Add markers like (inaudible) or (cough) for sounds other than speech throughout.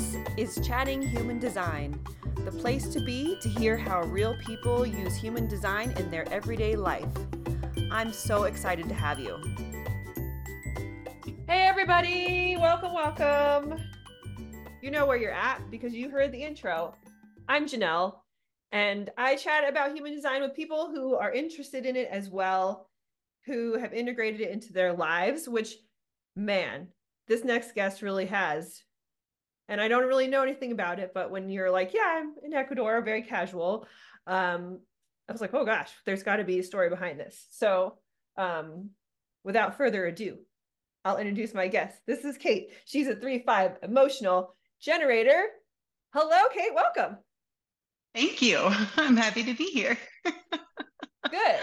This is Chatting Human Design, the place to be to hear how real people use human design in their everyday life. I'm so excited to have you. Hey, everybody! Welcome, welcome. You know where you're at because you heard the intro. I'm Janelle, and I chat about human design with people who are interested in it as well, who have integrated it into their lives, which, man, this next guest really has and I don't really know anything about it. But when you're like, yeah, I'm in Ecuador, very casual, um, I was like, oh gosh, there's got to be a story behind this. So, um, without further ado, I'll introduce my guest. This is Kate. She's a three five emotional generator. Hello, Kate. Welcome. Thank you. (laughs) I'm happy to be here. (laughs) good,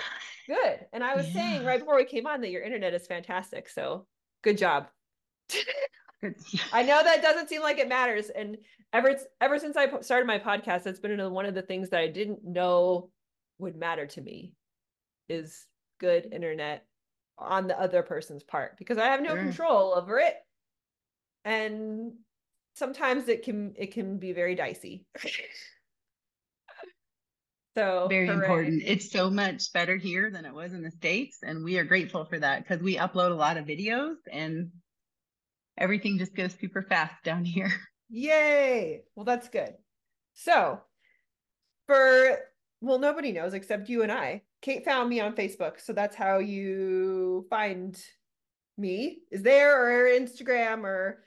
good. And I was yeah. saying right before we came on that your internet is fantastic. So good job. (laughs) I know that doesn't seem like it matters. And ever ever since I started my podcast, that's been one of the things that I didn't know would matter to me is good internet on the other person's part because I have no sure. control over it. And sometimes it can it can be very dicey. (laughs) so very hooray. important. It's so much better here than it was in the States. And we are grateful for that because we upload a lot of videos and everything just goes super fast down here. (laughs) Yay. Well, that's good. So, for, well, nobody knows except you and I. Kate found me on Facebook. So that's how you find me, is there or Instagram or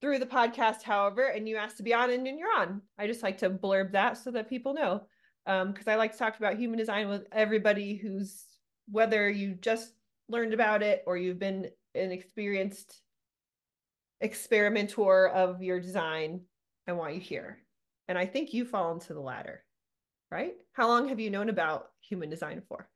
through the podcast, however, and you asked to be on and then you're on. I just like to blurb that so that people know. Um, because I like to talk about human design with everybody who's whether you just learned about it or you've been an experienced experimenter of your design. I want you here. And I think you fall into the latter, right? How long have you known about human design for?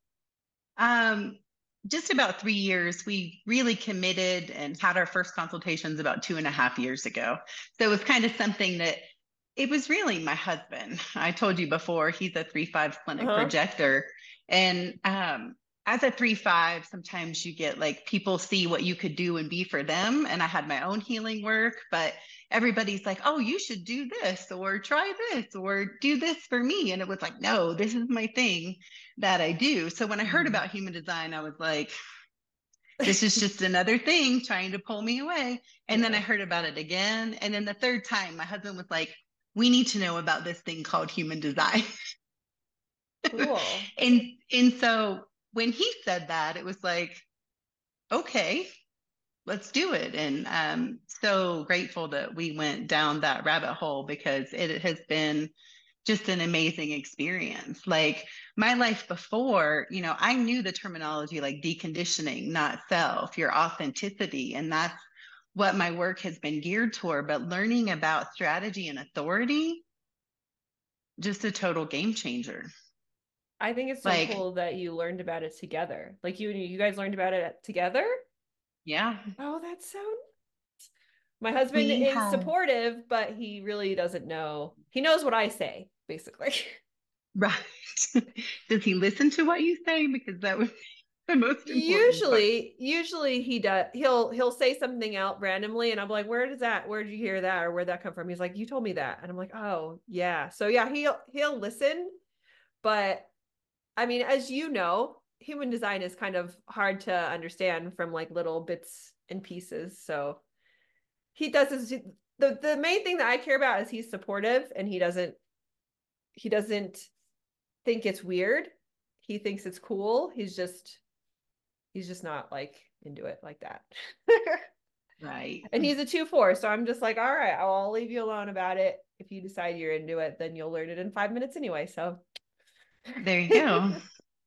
Um, just about three years. We really committed and had our first consultations about two and a half years ago. So it was kind of something that it was really my husband. (laughs) I told you before, he's a three five splenic uh-huh. projector. And um, as a three five sometimes you get like people see what you could do and be for them and i had my own healing work but everybody's like oh you should do this or try this or do this for me and it was like no this is my thing that i do so when i heard mm-hmm. about human design i was like this is just another thing trying to pull me away and yeah. then i heard about it again and then the third time my husband was like we need to know about this thing called human design cool. (laughs) and and so when he said that, it was like, okay, let's do it. And I'm so grateful that we went down that rabbit hole because it has been just an amazing experience. Like my life before, you know, I knew the terminology like deconditioning, not self, your authenticity. And that's what my work has been geared toward. But learning about strategy and authority, just a total game changer. I think it's so like, cool that you learned about it together. Like you and you guys learned about it together? Yeah. Oh, that's so my husband we is have... supportive, but he really doesn't know. He knows what I say, basically. (laughs) Right. (laughs) Does he listen to what you say? Because that would (laughs) the most usually part. usually he does he'll he'll say something out randomly and i'm like where does that where did you hear that or where'd that come from he's like you told me that and i'm like oh yeah so yeah he'll he'll listen but I mean, as you know, human design is kind of hard to understand from like little bits and pieces. So he does his the the main thing that I care about is he's supportive and he doesn't he doesn't think it's weird. He thinks it's cool. He's just he's just not like into it like that. (laughs) right. And he's a 2-4, so I'm just like, "All right, I'll leave you alone about it. If you decide you're into it, then you'll learn it in 5 minutes anyway." So there you go.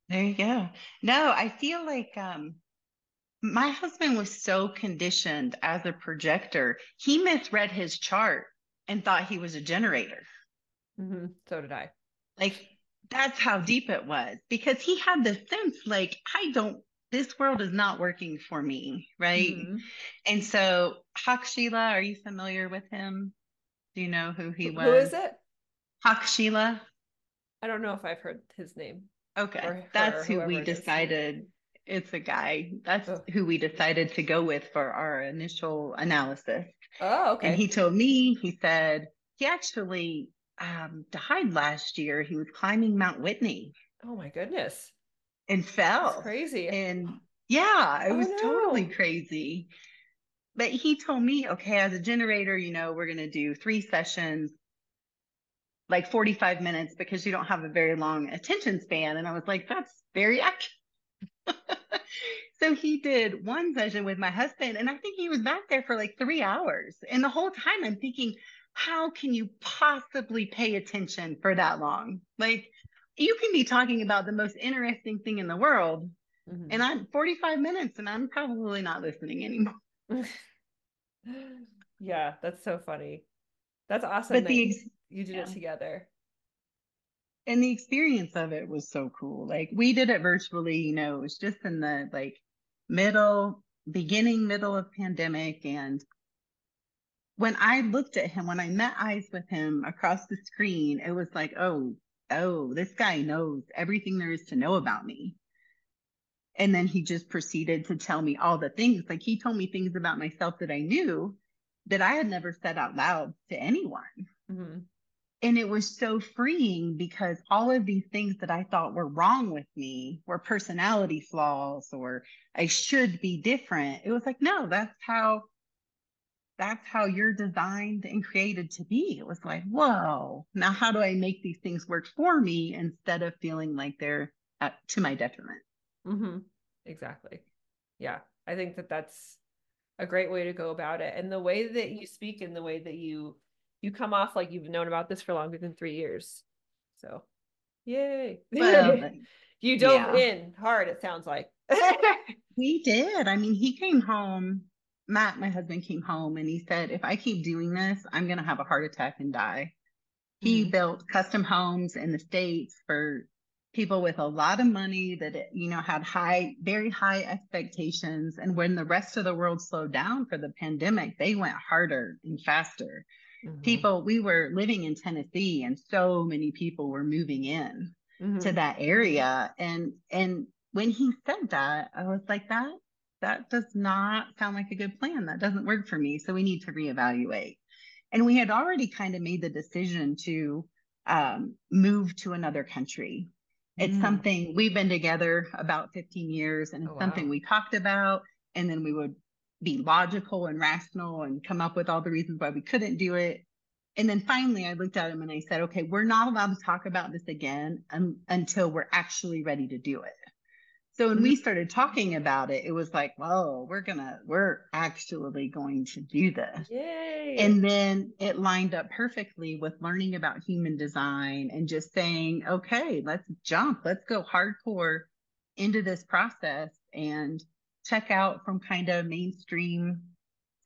there you go. No, I feel like um my husband was so conditioned as a projector. He misread his chart and thought he was a generator. Mm-hmm. So did I. Like that's how deep it was because he had the sense like I don't this world is not working for me, right? Mm-hmm. And so Hak Sheila, are you familiar with him? Do you know who he was? Who is it? Hak Sheila. I don't know if I've heard his name. Okay. Her, That's who we decided It's a guy. That's oh. who we decided to go with for our initial analysis. Oh, okay. And he told me, he said, he actually um, died last year. He was climbing Mount Whitney. Oh my goodness. And fell. That's crazy. And yeah, it oh, was no. totally crazy. But he told me, okay, as a generator, you know, we're going to do three sessions, like 45 minutes, because you don't have a very long attention span. And I was like, that's very accurate. (laughs) so he did one session with my husband, and I think he was back there for like three hours. And the whole time I'm thinking, how can you possibly pay attention for that long? Like, you can be talking about the most interesting thing in the world, mm-hmm. and I'm 45 minutes, and I'm probably not listening anymore. (laughs) yeah, that's so funny. That's awesome. But the ex- you did yeah. it together and the experience of it was so cool. Like we did it virtually, you know, it was just in the like middle, beginning, middle of pandemic. And when I looked at him, when I met eyes with him across the screen, it was like, oh, oh, this guy knows everything there is to know about me. And then he just proceeded to tell me all the things. Like he told me things about myself that I knew that I had never said out loud to anyone. Mm-hmm and it was so freeing because all of these things that I thought were wrong with me were personality flaws or I should be different. It was like, no, that's how that's how you're designed and created to be. It was like, whoa, now how do I make these things work for me instead of feeling like they're at, to my detriment? Mm-hmm. Exactly. Yeah. I think that that's a great way to go about it. And the way that you speak and the way that you you come off like you've known about this for longer than three years. So, yay! (laughs) Well, you dove yeah. in hard. It sounds like (laughs) we did. I mean, he came home. Matt, my husband, came home and he said, "If I keep doing this, I'm going to have a heart attack and die." He mm-hmm. built custom homes in the states for people with a lot of money that you know had high very high expectations and when the rest of the world slowed down for the pandemic they went harder and faster mm-hmm. people we were living in tennessee and so many people were moving in mm-hmm. to that area and and when he said that i was like that that does not sound like a good plan that doesn't work for me so we need to reevaluate and we had already kind of made the decision to um, move to another country it's mm. something we've been together about 15 years and it's oh, something wow. we talked about and then we would be logical and rational and come up with all the reasons why we couldn't do it. And then finally, I looked at him and I said, okay, we're not allowed to talk about this again um, until we're actually ready to do it. So when we mm-hmm. started talking about it, it was like, whoa, we're gonna, we're actually going to do this. Yay. And then it lined up perfectly with learning about human design and just saying, okay, let's jump, let's go hardcore into this process and check out from kind of mainstream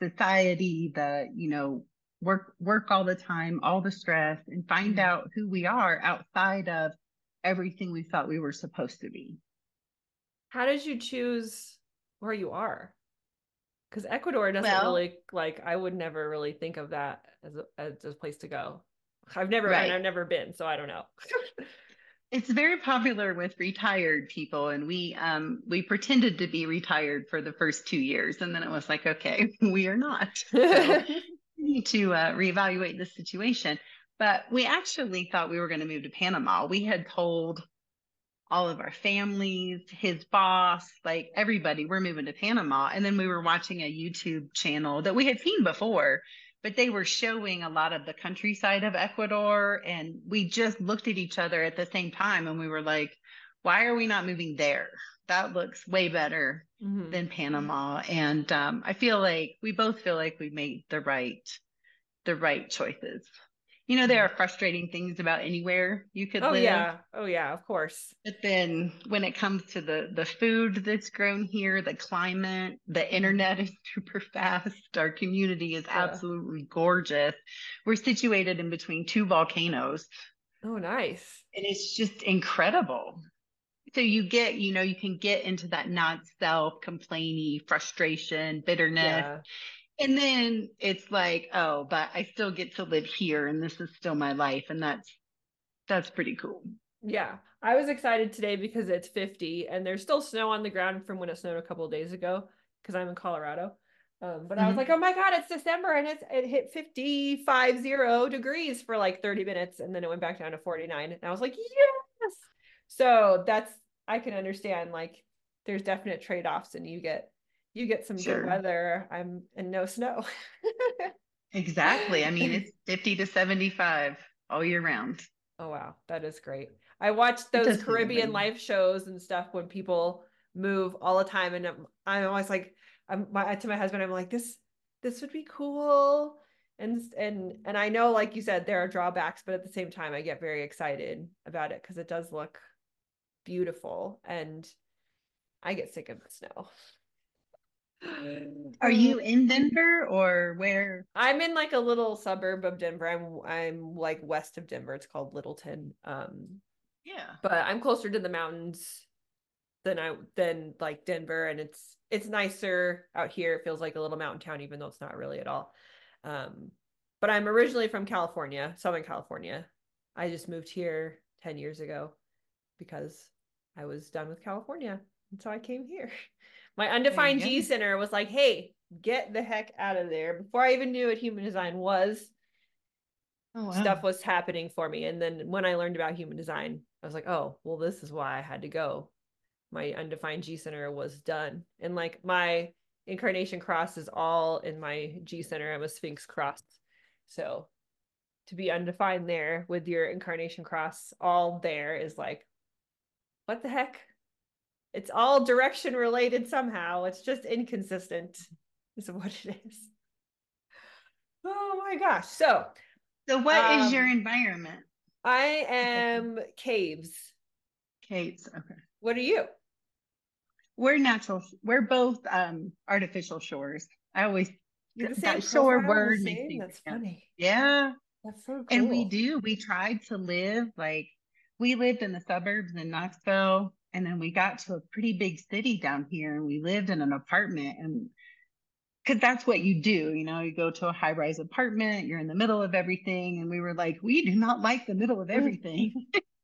society, the, you know, work work all the time, all the stress, and find mm-hmm. out who we are outside of everything we thought we were supposed to be. How did you choose where you are? Because Ecuador doesn't well, really like I would never really think of that as a, as a place to go. I've never right. I've never been, so I don't know. (laughs) it's very popular with retired people and we um we pretended to be retired for the first two years and then it was like okay (laughs) we are not. So (laughs) we need to uh, reevaluate the situation. But we actually thought we were going to move to panama. We had told all of our families his boss like everybody we're moving to panama. And then we were watching a youtube channel that we had seen before but they were showing a lot of the countryside of Ecuador. And we just looked at each other at the same time and we were like, why are we not moving there? That looks way better mm-hmm. than Panama. And um, I feel like we both feel like we made the right the right choices you know there mm-hmm. are frustrating things about anywhere you could oh live. yeah. Oh yeah of course. But then when it comes to the the food that's grown here the climate the mm-hmm. internet is (laughs) super fast. Our community is yeah. absolutely gorgeous. We're situated in between two volcanoes. Oh nice. And it's just incredible. So you get you know you can get into that not self complaining frustration bitterness. Yeah and then it's like oh but i still get to live here and this is still my life and that's that's pretty cool Yeah. I was excited today because it's 50 and there's still snow on the ground from when it snowed a couple of days ago because I'm in Colorado. Um, but mm-hmm. I was mm-hmm. like, oh my God, it's December and it's it hit 55 zero degrees for like 30 minutes and then it went back down to 49. And I was like, yes. So that's I can understand like there's definite trade-offs and you get you get some sure. good weather. I'm and no snow. (laughs) exactly. I mean, it's 50 to 75 all year round. Oh wow, that is great. I watch those Caribbean life shows and stuff when people move all the time, and I'm, I'm always like, I'm my, to my husband, I'm like, this this would be cool, and and and I know, like you said, there are drawbacks, but at the same time, I get very excited about it because it does look beautiful, and I get sick of the snow. Are you in Denver or where? I'm in like a little suburb of Denver. I'm I'm like west of Denver. It's called Littleton. Um yeah. But I'm closer to the mountains than I than like Denver and it's it's nicer out here. It feels like a little mountain town even though it's not really at all. Um but I'm originally from California, Southern California. I just moved here 10 years ago because I was done with California. And so I came here. (laughs) My undefined G center was like, hey, get the heck out of there. Before I even knew what human design was, oh, wow. stuff was happening for me. And then when I learned about human design, I was like, oh, well, this is why I had to go. My undefined G center was done. And like my incarnation cross is all in my G center. I'm a Sphinx cross. So to be undefined there with your incarnation cross all there is like, what the heck? It's all direction related somehow. It's just inconsistent, is what it is. Oh my gosh. So, so what um, is your environment? I am caves. Caves. Okay. What are you? We're natural. We're both um artificial shores. I always that shore word makes me That's funny. Yeah. That's so cool. And we do. We tried to live like we lived in the suburbs in Knoxville and then we got to a pretty big city down here and we lived in an apartment and because that's what you do you know you go to a high rise apartment you're in the middle of everything and we were like we do not like the middle of everything (laughs) (laughs)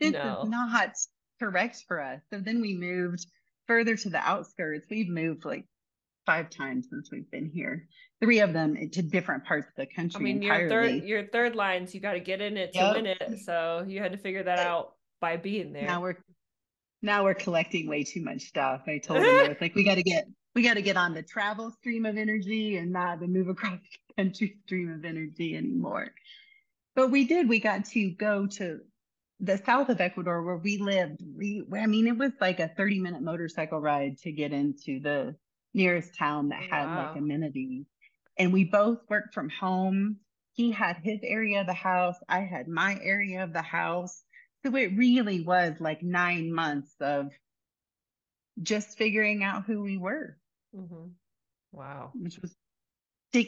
this no. is not correct for us so then we moved further to the outskirts we've moved like five times since we've been here three of them to different parts of the country i mean entirely. your third your third lines you got to get in it to yep. win it so you had to figure that eh, out by being there. Now we're now we're collecting way too much stuff. I told him it's (laughs) like we got to get we got to get on the travel stream of energy and not the move across the country (laughs) stream of energy anymore. But we did. We got to go to the south of Ecuador where we lived. We, I mean, it was like a 30 minute motorcycle ride to get into the nearest town that had wow. like amenities. And we both worked from home. He had his area of the house. I had my area of the house. So it really was like nine months of just figuring out who we were. Mm-hmm. Wow. Which was to,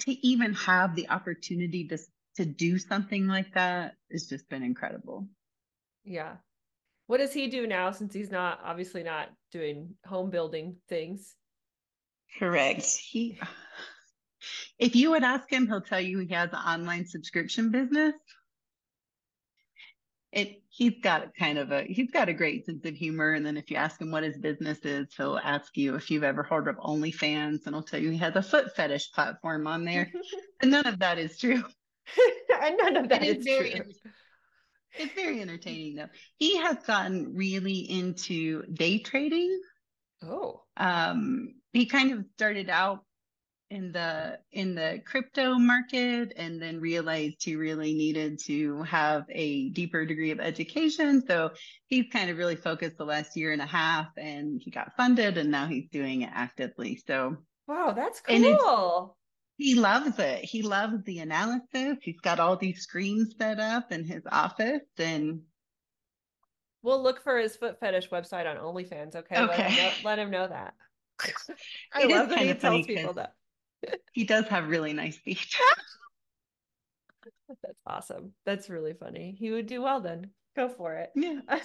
to even have the opportunity to, to do something like that has just been incredible. Yeah. What does he do now since he's not obviously not doing home building things? Correct. He (sighs) if you would ask him, he'll tell you he has an online subscription business it he's got kind of a he's got a great sense of humor and then if you ask him what his business is he'll ask you if you've ever heard of onlyfans and he'll tell you he has a foot fetish platform on there. (laughs) And none of that is true. (laughs) And none of that is, is very, true. it's very entertaining though. He has gotten really into day trading. Oh. Um he kind of started out in the in the crypto market and then realized he really needed to have a deeper degree of education. So he's kind of really focused the last year and a half and he got funded and now he's doing it actively. So wow that's cool. He loves it. He loves the analysis. He's got all these screens set up in his office and we'll look for his foot fetish website on onlyfans okay, okay. Let, him know, let him know that. (laughs) I love that he tells people that he does have really nice feet. (laughs) That's awesome. That's really funny. He would do well then. Go for it. Yeah. (laughs)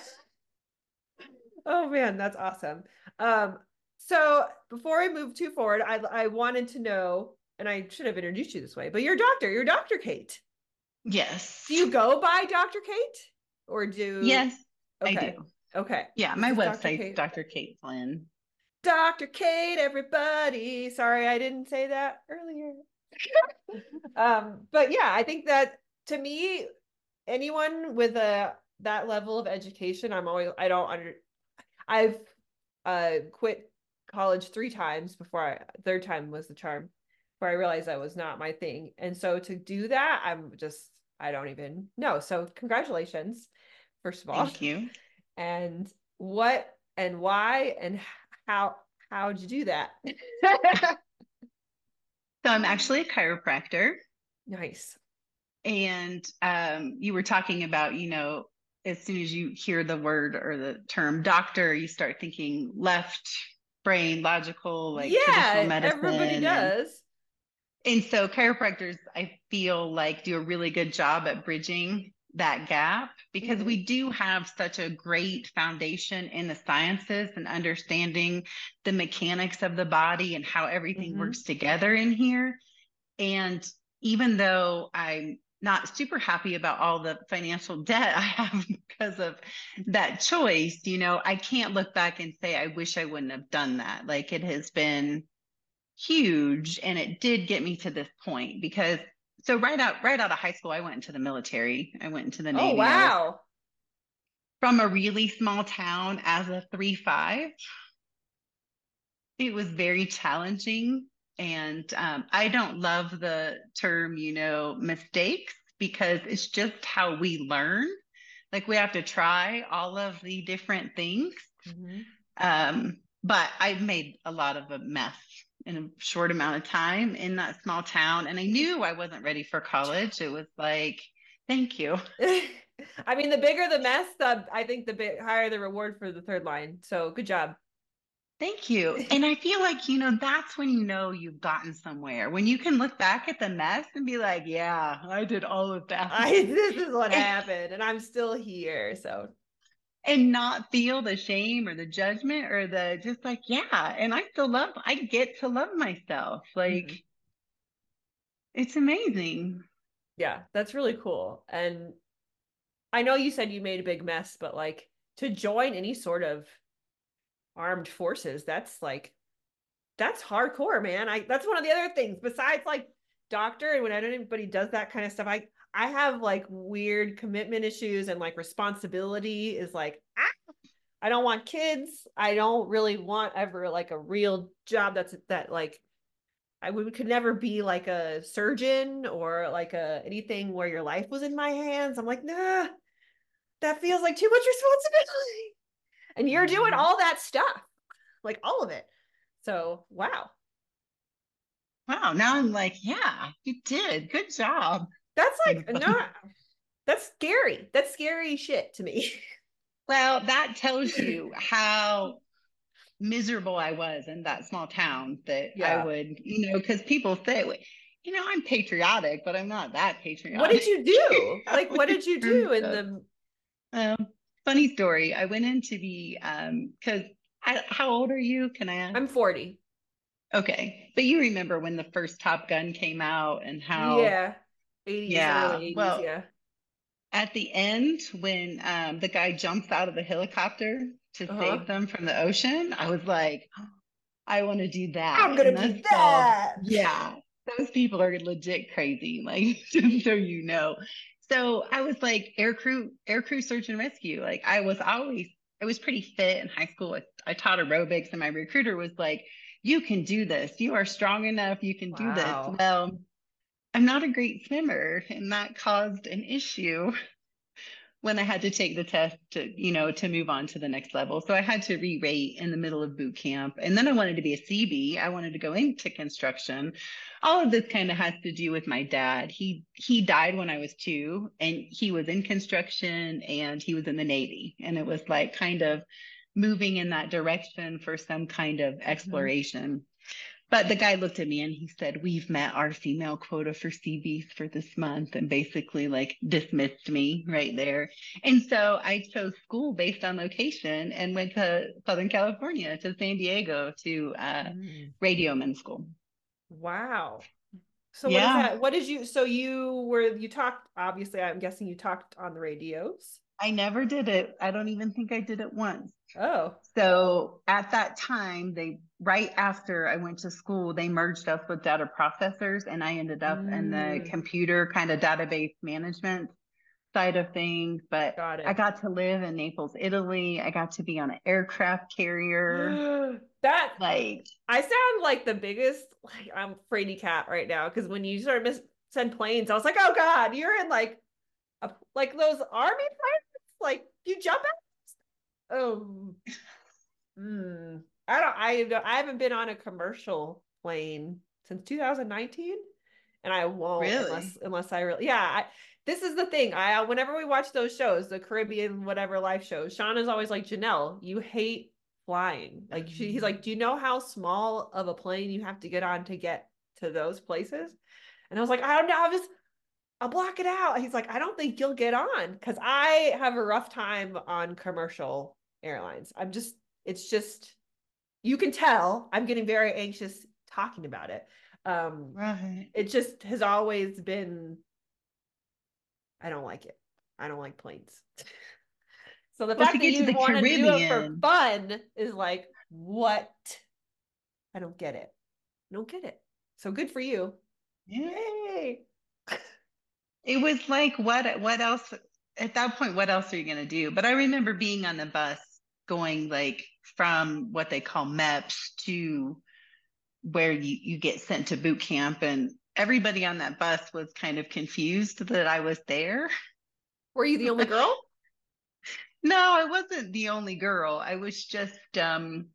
oh man, that's awesome. Um, so before I move too forward, I I wanted to know, and I should have introduced you this way, but you're a doctor. You're Dr. Kate. Yes. Do you go by Dr. Kate? or do Yes, okay. I do. Okay. Yeah, my is Dr. Kate. Dr. Kate Flynn. Dr. Kate, everybody. Sorry, I didn't say that earlier. (laughs) um, but yeah, I think that to me, anyone with a that level of education, I'm always I don't under I've uh quit college three times before I third time was the charm where I realized that was not my thing. And so to do that, I'm just I don't even know. So congratulations, first of all. Thank you. (laughs) And what and why and how how'd you do that? (laughs) So I'm actually a chiropractor. nice. And um, you were talking about, you know, as soon as you hear the word or the term doctor, you start thinking left brain, logical, like traditional yeah, medicine. everybody and- does. And so chiropractors, I feel like do a really good job at bridging that gap because we do have such a great foundation in the sciences and understanding the mechanics of the body and how everything Mhm. works together in here. And even though I'm not super happy about all the financial (laughs) debt I have because of that choice, you know, I can't look back and say, I wish I wouldn't have done that. Like it has been huge and it did get me to this point because so right out right out of high school I went into the military. I went into the Navy. Oh wow. from a really small town as a 3-5. It was very challenging and um, I don't love the term, you know, mistakes because it's just how we learn. Like we have to try all of the different things. Mhm. Um, but I made a lot of a mess in a short amount of time in that small town. And I knew I wasn't ready for college. It was like, thank you. (laughs) I mean, the bigger the mess, the I think the bit higher the reward for the third line. So good job. Thank you. (laughs) And I feel like, you know, that's when you know you've gotten somewhere. When you can look back at the mess and be like, yeah, I did all of that. I this is what (laughs) happened, and I'm still here. So and not feel the shame or the judgment or the just like, yeah. And I still love, I get to love myself. Like, Mhm. it's amazing. yeah, that's really cool. And I know you said you made a big mess, but like to join any sort of armed forces, that's like that's hardcore, man. I that's one of the other things besides like doctor and when I don't anybody does that kind of stuff, I I have like weird commitment issues and like responsibility is like ah, I don't want kids. I don't really want ever like a real job that's that like I would could never be like a surgeon or like a anything where your life was in my hands. I'm like, nah, that feels like too much responsibility. And you're doing Mhm. all that stuff, like all of it. So wow, Wow. Now I'm like, yeah, you did. Good job. That's like not. That's scary. That's scary shit to me. (laughs) Well, that tells you how miserable I was in that small town that Yeah. I would, you know, because people say, you know, I'm patriotic, but I'm not that patriotic. what did you do? (laughs) Like, what did you do in the? (laughs) Um, funny story. I went into the um because how old are you? Can I ask? I'm 40. okay, but you remember when the first Top Gun came out and how Yeah, 80s, Yeah, 80s. well, yeah. at the end when um the guy jumps out of the helicopter to Uh-huh. save them from the ocean, I was like, I want to do that. I'm gonna do that's called- that. yeah, those people are legit crazy, like (laughs) just so you know. So I was like air crew, air crew search and rescue. Like I was always, I was pretty fit in high school. I, I taught aerobics, and my recruiter was like, "You can do this. You are strong enough. You can do this." Well, I'm not a great swimmer, and that caused an issue when I had to take the test to, you know, to move on to the next level. So I had to re-rate in the middle of boot camp. And then I wanted to be a CB. I wanted to go into construction. All of this kind of has to do with my dad. He he died when I was two and he was in construction and he was in the Navy. And it was like kind of moving in that direction for some kind of mm-hmm. exploration. But the guy looked at me and he said, We've met our female quota for CBs for this month, and basically like dismissed me right there. And so I chose school based on location and went to Southern California, to San Diego, to uh, Mm. radioman school. Wow. So what is Yeah. that? What did you so you were you talked obviously I'm guessing you talked on the radios. I never did it. I don't even think I did it once. Oh. So at that time, they right after I went to school, they merged us with data processors, and I ended up mm. in the mm. computer kind of database management side of things. But got I got to live in Naples, Italy. I got to be on an aircraft carrier. (gasps) that like I sound like the biggest like I'm fraidy cat right now because when you start miss send planes, I was like, oh god, you're in like a, like those army planes, like you jump out. Oh, mm. I don't. I don't, I haven't been on a commercial plane since 2019, and I won't really? unless unless I really yeah. I, this is the thing. I whenever we watch those shows, the Caribbean whatever life shows, Sean is always like Janelle, you hate flying. Like she, he's like, do you know how small of a plane you have to get on to get to those places? And I was like, I don't know. I just I'll block it out. He's like, I don't think you'll get on because I have a rough time on commercial airlines. I'm just, it's just, you can tell I'm getting very anxious talking about it. Um, right. It just has always been I don't like it. I don't like planes. (laughs) so the well, fact that you want to do it for fun is like, what? I don't get it. I don't get it. So good for you. Yay. (laughs) It was like what what else at that point what else are you going to do? But I remember being on the bus going like from what they call MEPS to where you, you get sent to boot camp and everybody on that bus was kind of confused that I was there. Were you the only girl? (laughs) no, I wasn't the only girl. I was just um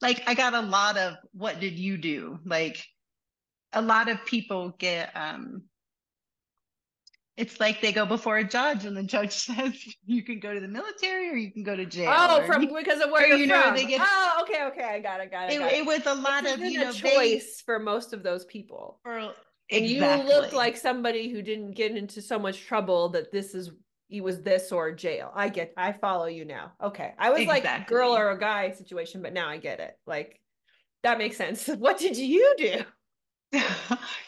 like I got a lot of what did you do? Like a lot of people get um it's like they go before a judge and the judge (laughs) says you can go to the military or you can go to jail. Oh, from because of where you're you know, from. They get, oh, okay, okay, I got it, got it. Got it, it. was a lot of you know choice they, for most of those people. For and you looked like somebody who didn't get into so much trouble that this is he was this or jail. I get I follow you now. Okay. I was exactly. like girl or a guy situation, but now I get it. Like that makes sense. (laughs) What did you do? (laughs)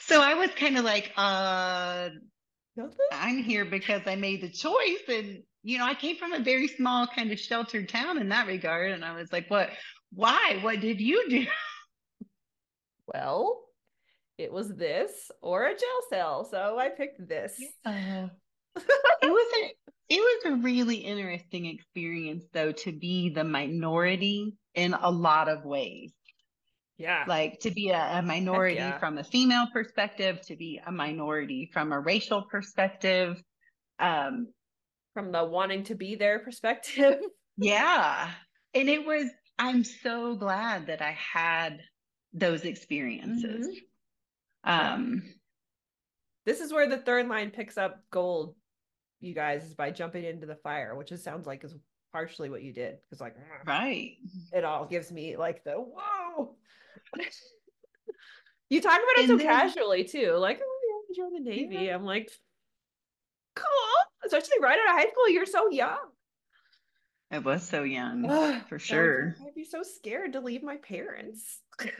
so I was kind of like, uh? I'm here because I made the choice. And you know, I came from a very small kind of sheltered town in that regard. And I was like, what why? What did you do? (laughs) Well, it was this or a jail cell. So I picked this. Uh, (laughs) it was a it was a really interesting experience though to be the minority in a lot of ways. Yeah. Like to be a, a minority yeah. from a female perspective, to be a minority from a racial perspective. Um from the wanting to be there perspective. (laughs) yeah. And it was I'm so glad that I had those experiences. Mm-hmm. Um, this is where the third line picks up gold, you guys, is by jumping into the fire, which it sounds like is partially what you did. Because like right, it all gives me like the whoa. (laughs) you talk about it and so then, casually too, like oh yeah, you're the navy. Yeah. I'm like, cool, especially right out of high school. You're so young. I was so young, (sighs) for sure. I'd be so scared to leave my parents. (sighs)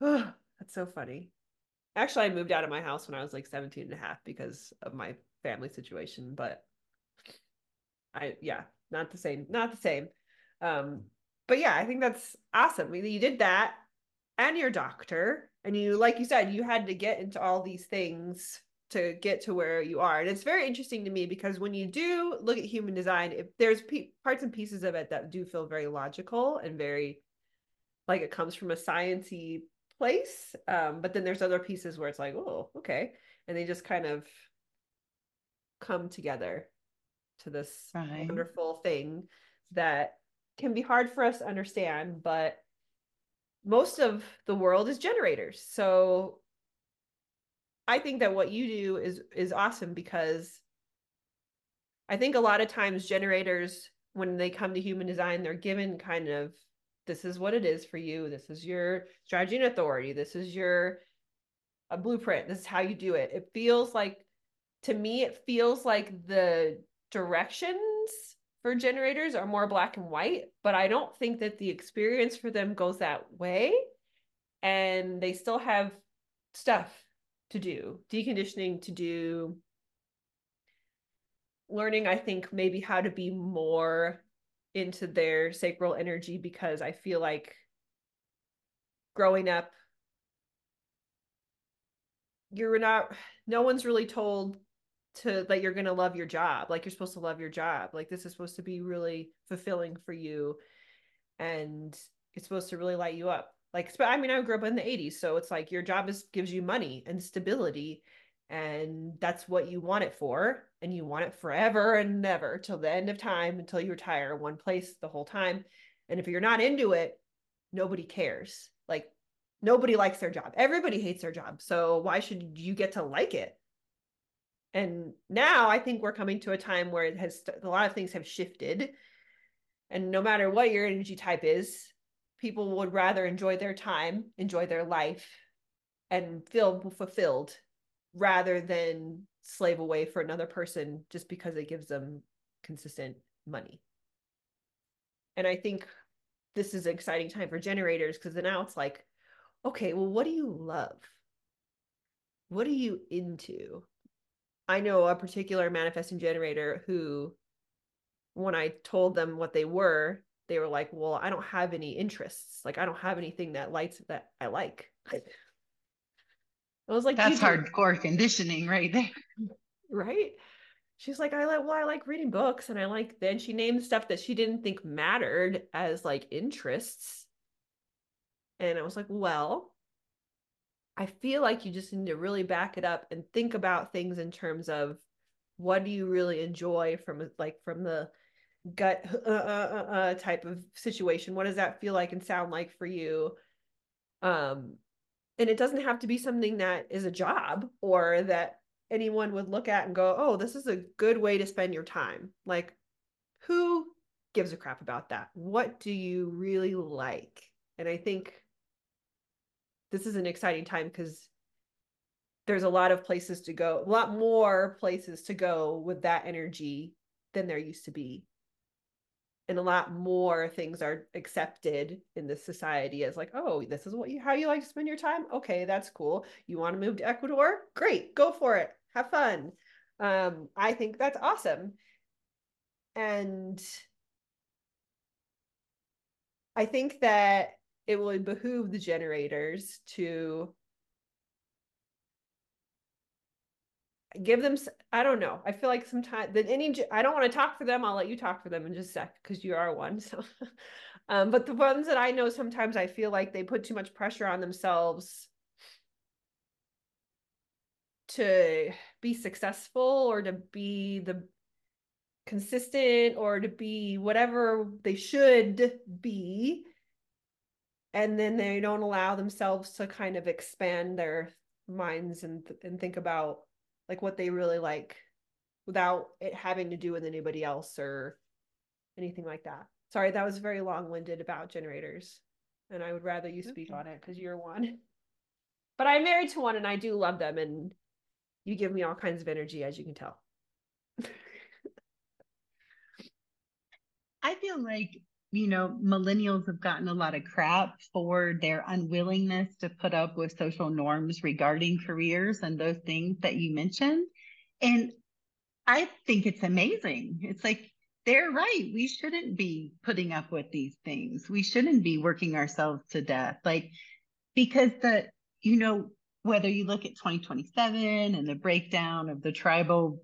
That's so funny. Actually, I moved out of my house when I was like 17 and a half because of my family situation, but I yeah, not the same, not the same. Um, but yeah, I think that's awesome. You did that and your doctor, and you like you said, you had to get into all these things to get to where you are. And it's very interesting to me because when you do look at human design, if there's pe- parts and pieces of it that do feel very logical and very like it comes from a sciency place. Um, but then there's other pieces where it's like, oh, okay. And they just kind of come together to this right. wonderful thing that can be hard for us to understand, but most of the world is generators. So I think that what you do is is awesome because I think a lot of times generators when they come to human design they're given kind of this is what it is for you. This is your strategy and authority. This is your a blueprint. This is how you do it. It feels like to me it feels like the directions for generators are more black and white but i don't think that the experience for them goes that way. And they still have stuff to do deconditioning to do learning i think maybe how to be more into their sacral energy because i feel like growing up you're not no one's really told to that you're going to love your job like you're supposed to love your job like this is supposed to be really fulfilling for you and it's supposed to really light you up like i mean i grew up in the 80s so it's like your job is gives you money and stability and that's what you want it for and you want it forever and never till the end of time until you retire one place the whole time and if you're not into it nobody cares like nobody likes their job everybody hates their job so why should you get to like it and now i think we're coming to a time where it has a lot of things have shifted and no matter what your energy type is people would rather enjoy their time enjoy their life and feel fulfilled rather than slave away for another person just because it gives them consistent money. And I think this is an exciting time for generators because now it's like, okay, well, what do you love? What are you into? I know a particular manifesting generator who, when I told them what they were, they were like, well, I don't have any interests. Like, I don't have anything that lights that I like. (laughs) I was like, that's hardcore conditioning right there. (laughs) Right. She's like, I like, well, I like reading books and I like, then she named stuff that she didn't think mattered as like interests. And I was like, well, I feel like you just need to really back it up and think about things in terms of what do you really enjoy from like from the gut uh, uh, uh, uh type of situation. What does that feel like and sound like for you? Um, and it doesn't have to be something that is a job or that anyone would look at and go oh this is a good way to spend your time like who gives a crap about that what do you really like and i think this is an exciting time because there's a lot of places to go a lot more places to go with that energy than there used to be. And a lot more things are accepted in this society as like oh this is what you how you like to spend your time? Okay that's cool. You want to move to ecuador? Great go for it. Have fun. Um i think that's awesome. And i think that it would behoove the generators to give them i don't know. I feel like sometimes that any i don't want to talk for them i'll let you talk for them in just a sec because you are one (laughs) so. Um but the ones that i know sometimes i feel like they put too much pressure on themselves to be successful or to be the consistent or to be whatever they should be and then they don't allow themselves to kind of expand their minds and and think about like what they really like without it having to do with anybody else or anything like that. Sorry, that was very long winded about generators. And I would rather you speak okay. on it because you're one. (laughs) But I'm married to one and I do love them. And you give me all kinds of energy, as you can tell. (laughs) I feel like, you know, millennials have gotten a lot of crap for their unwillingness to put up with social norms regarding careers and those things that you mentioned. And I think it's amazing. It's like they're right. We shouldn't be putting up with these things. We shouldn't be working ourselves to death. Like, because the, you know, whether you look at 2027 and the breakdown of the tribal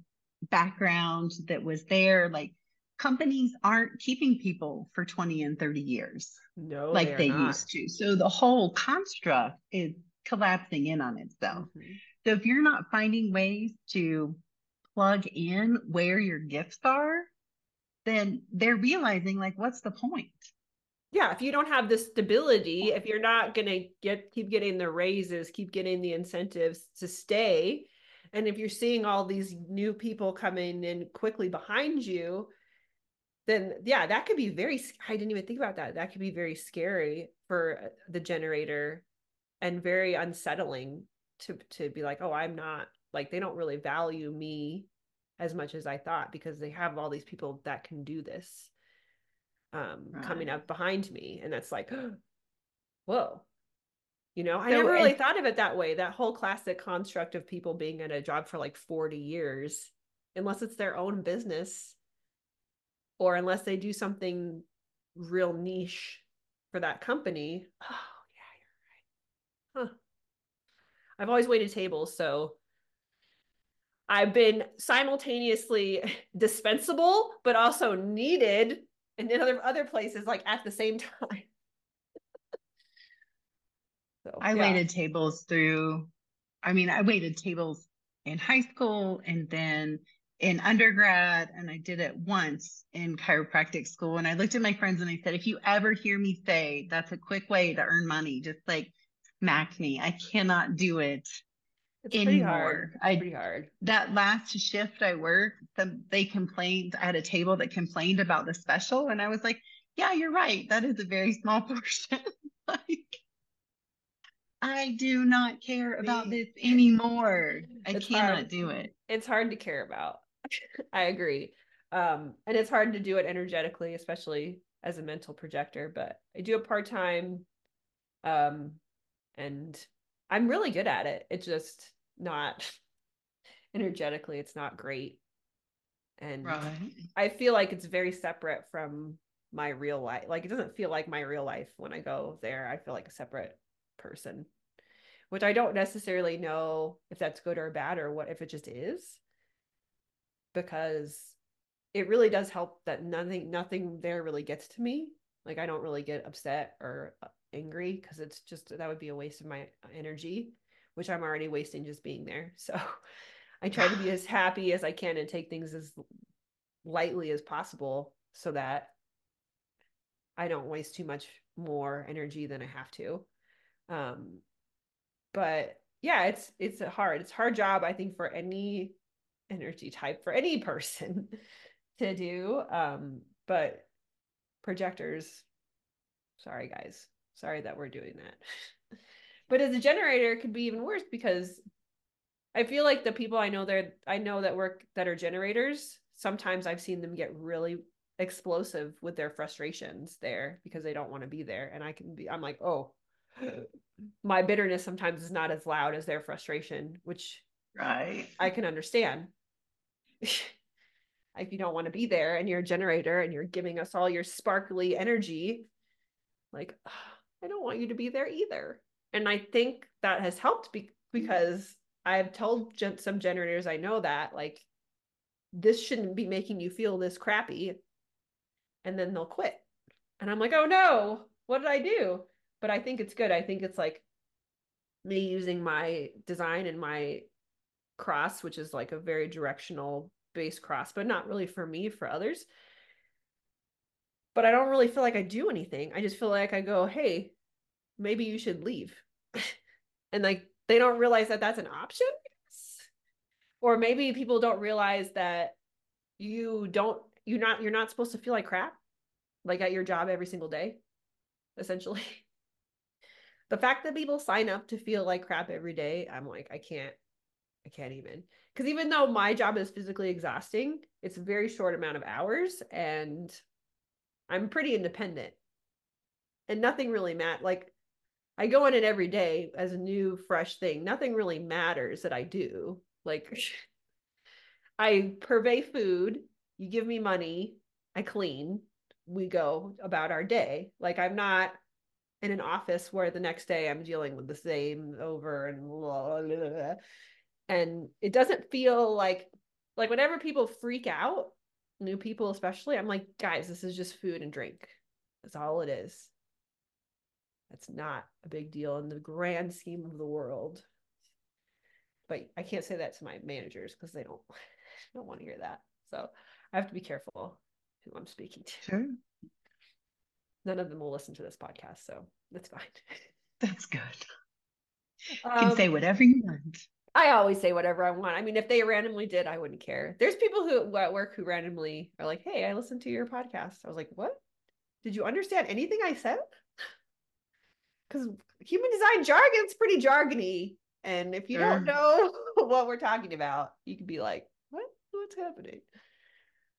background that was there, like companies aren't keeping people for 20 and 30 years no like they, they used to. So the whole construct is collapsing in on itself. Mm-hmm. so if you're not finding ways to plug in where your gifts are then they're realizing like what's the point? Yeah if you don't have the stability if you're not going to get keep getting the raises keep getting the incentives to stay and if you're seeing all these new people coming in quickly behind you then yeah, that could be very I didn't even think about that. That could be very scary for the generator and very unsettling to to be like, "Oh, I'm not like they don't really value me as much as I thought because they have all these people that can do this um right. coming up behind me and that's like (gasps) whoa you know i never really and- thought of it that way that whole classic construct of people being in a job for like 40 years unless it's their own business or unless they do something real niche for that company. Oh, yeah, you're right. Huh. I've always waited tables, so I've been simultaneously (laughs) dispensable, but also needed and in other other places, like at the same (laughs) time. so I yeah. waited tables through. I mean, I waited tables in high school and then in undergrad, and I did it once in chiropractic school. And I looked at my friends and I said, if you ever hear me say that's a quick way to earn money, just like smack me. I cannot do it it's anymore. Pretty hard. I, pretty hard. That last shift I worked, the, they complained. I had a table that complained about the special, and I was like, "Yeah, you're right. That is a very small (laughs) portion. like, I do not care about this anymore. I it's cannot hard. do it. It's hard to care about. (laughs) I agree. Um, and it's hard to do it energetically, especially as a mental projector. But I do it part time, um, and I'm really good at it. It's just not (laughs) energetically it's not great and right. i feel like it's very separate from my real life like it doesn't feel like my real life when i go there i feel like a separate person which i don't necessarily know if that's good or bad or what if it just is because it really does help that nothing nothing there really gets to me like i don't really get upset or uh, angry because it's just that would be a waste of my energy which I'm already wasting just being there. (laughs) So I try to be as happy as I can and take things as lightly as possible so that I don't waste too much more energy than I have to. Um, but yeah, it's it's a hard, it's a hard job, I think, for any energy type, for any person (laughs) to do. Um, but projectors, sorry guys, sorry that we're doing that. (laughs) But as a generator, it could be even worse because I feel like the people I know there, I know that work that are generators. Sometimes I've seen them get really explosive with their frustrations there because they don't want to be there, and I can be. I'm like, oh, (gasps) my bitterness sometimes is not as loud as their frustration, which right. I can understand. (laughs) if you don't want to be there and you're a generator and you're giving us all your sparkly energy, like (sighs) I don't want you to be there either. And i think that has helped be- because i've told gen- some generators i know that like this shouldn't be making you feel this crappy. And then they'll quit. And i'm like oh no. What did i do? But i think it's good. I think it's like me using my design and my cross which is like a very directional base cross but not really for me for others. But i don't really feel like i do anything. I just feel like i go hey maybe you should leave. (laughs) And like they don't realize that that's an option or maybe people don't realize that you don't you're not you're not supposed to feel like crap like at your job every single day essentially. (laughs) The fact that people sign up to feel like crap every day i'm like i can't i can't even because even though my job is physically exhausting it's a very short amount of hours and i'm pretty independent and nothing really matters like I go in it every day as a new, fresh thing. Nothing really matters that I do. Like, (laughs) I purvey food, you give me money, I clean, we go about our day. Like, I'm not in an office where the next day I'm dealing with the same over and blah, blah, blah. And it doesn't feel like like whenever people freak out, new people especially, I'm like, guys, this is just food and drink. That's all it is. That's not a big deal in the grand scheme of the world. But I can't say that to my managers because they don't (laughs) don't want to hear that. So I have to be careful who I'm speaking to. Sure. None of them will listen to this podcast, so that's fine. That's good. (laughs) You can um, say whatever you want. I always say whatever I want. I mean, if they randomly did, I wouldn't care. There's people who at work who randomly are like, "Hey, I listened to your podcast." I was like, "What? Did you understand anything I said?" (laughs) because human design jargon's pretty jargony. And if you don't know (laughs) what we're talking about, you could be like, what? What's happening?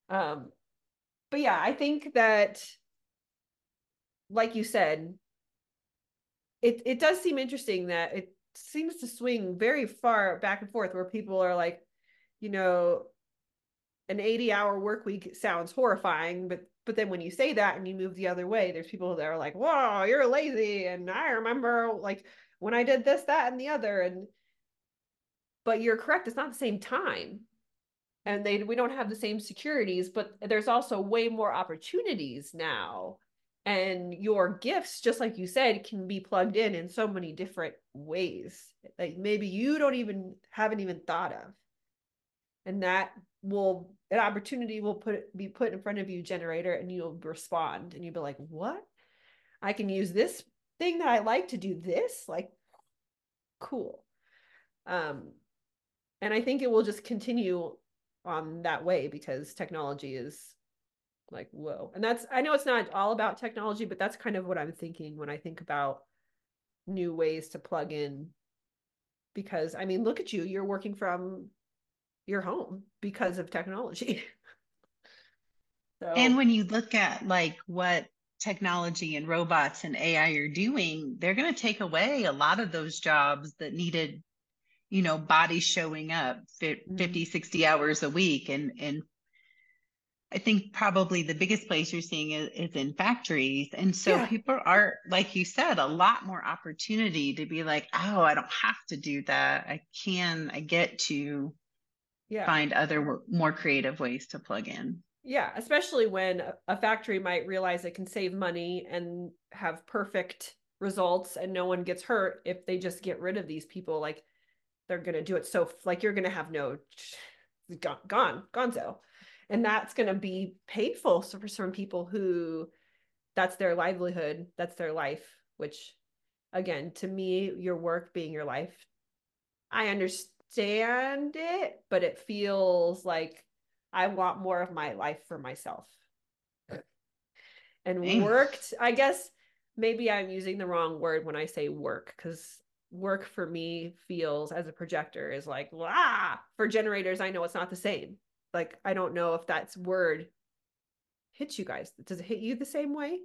Um, but yeah, I think that, like you said, it it does seem interesting that it seems to swing very far back and forth where people are like, you know, an 80 hour work week sounds horrifying, but but then when you say that and you move the other way, there's people that are like, "Whoa, you're lazy," and I remember like when I did this, that, and the other, and but you're correct, it's not the same time, and they we don't have the same securities, but there's also way more opportunities now, and your gifts, just like you said, can be plugged in in so many different ways that maybe you don't even haven't even thought of, and that will an opportunity will put be put in front of you generator and you'll respond and you'll be like what? I can use this thing that i like to do this? Like cool. Um and i think it will just continue on that way because technology is like whoa and that's i know it's not all about technology but that's kind of what i'm thinking when i think about new ways to plug in because i mean look at you you're working from your home because of technology. (laughs) so, and when you look at like what technology and robots and AI are doing, they're going to take away a lot of those jobs that needed, you know, bodies showing up 50, mm-hmm. 60 hours a week. And, and I think probably the biggest place you're seeing is, is in factories. And so yeah. people are, like you said, a lot more opportunity to be like, oh, I don't have to do that. I can, I get to yeah. find other more creative ways to plug in. Yeah, especially when a factory might realize it can save money and have perfect results and no one gets hurt if they just get rid of these people like they're going to do it so like you're going to have no gone gone gonzo and that's going to be painful for some people who that's their livelihood that's their life which again to me your work being your life i understand it, but it feels like I want more of my life for myself. (clears throat) And Thanks. worked, I guess maybe I'm using the wrong word when I say work because work for me feels as a projector is like, ah, for generators, I know it's not the same. Like, I don't know if that's word hits you guys. Does it hit you the same way?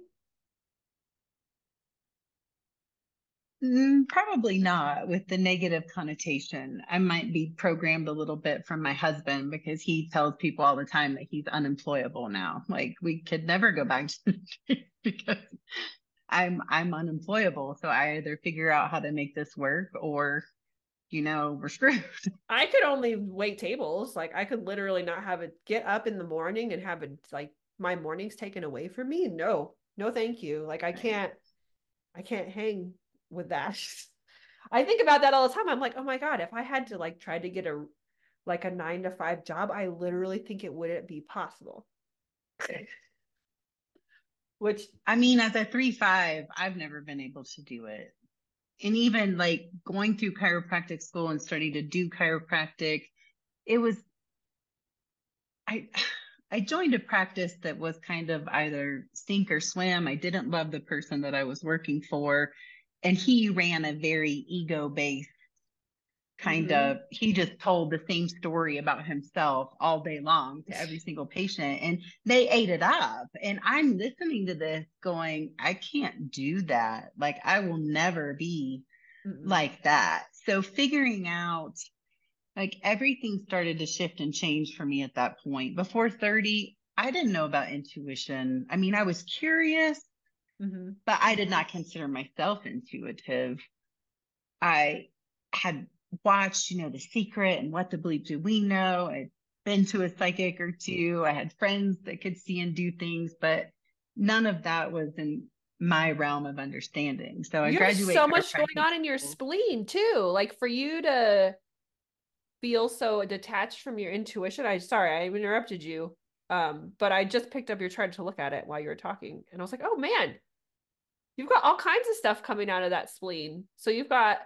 Mm, probably not with the negative connotation. I might be programmed a little bit from my husband because he tells people all the time that he's unemployable now. Like we could never go back to (laughs) because I'm I'm unemployable. So I either figure out how to make this work or you know, we're screwed. (laughs) I could only wait tables. Like I could literally not have it get up in the morning and have it like my mornings taken away from me. No, no, thank you. Like I can't I can't hang with that. (laughs) I think about that all the time. I'm like, oh my God, if I had to like try to get a like a nine to five job, I literally think it wouldn't be possible. (laughs) Which I mean, as a three five, I've never been able to do it. And even like going through chiropractic school and starting to do chiropractic, it was I (sighs) I joined a practice that was kind of either sink or swim. I didn't love the person that I was working for and he ran a very ego based kind mm-hmm. of he just told the same story about himself all day long to every (laughs) single patient and they ate it up and i'm listening to this going i can't do that like i will never be mm like that so figuring out like everything started to shift and change for me at that point before 30 i didn't know about intuition i mean i was curious Mm-hmm. But I did not consider myself intuitive. I had watched, you know, The Secret and What the Bleep Do We Know. I'd been to a psychic or two. I had friends that could see and do things, but none of that was in my realm of understanding. So I you graduated. so much going on in your spleen too. Like for you to feel so detached from your intuition. I sorry, I interrupted you. Um, but I just picked up your chart to look at it while you were talking, and I was like, "Oh man, you've got all kinds of stuff coming out of that spleen. So you've got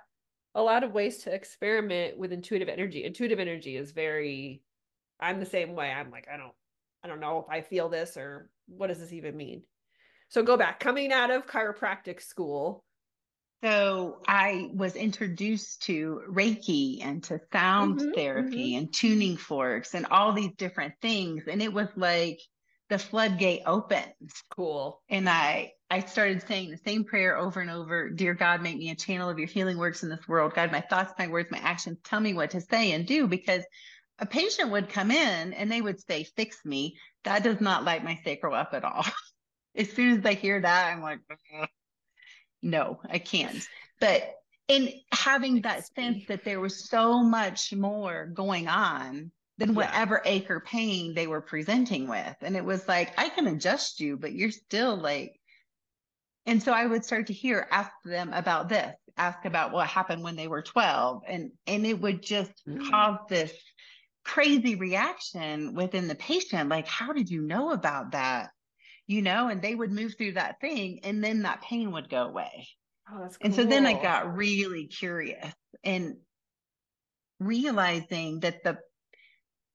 a lot of ways to experiment with intuitive energy. Intuitive energy is very I'm the same way. I'm like, I don't I don't know if I feel this or what does this even mean? So go back, coming out of chiropractic school. So I was introduced to Reiki and to sound mm-hmm, therapy mm-hmm. and tuning forks and all these different things. And it was like the floodgate opens. Cool. And I I started saying the same prayer over and over. Dear God, make me a channel of your healing works in this world. God, my thoughts, my words, my actions, tell me what to say and do because a patient would come in and they would say, Fix me. That does not light my sacral up at all. (laughs) as soon as they hear that, I'm like, No, I can't. But in having that sense that there was so much more going on than yeah. whatever ache or pain they were presenting with. And it was like, I can adjust you, but you're still like, and so I would start to hear, ask them about this, ask about what happened when they were 12. And and it would just mm. cause this crazy reaction within the patient. Like, how did you know about that? You know, and they would move through that thing and then that pain would go away. Oh, that's cool. And so then I got really curious and realizing that the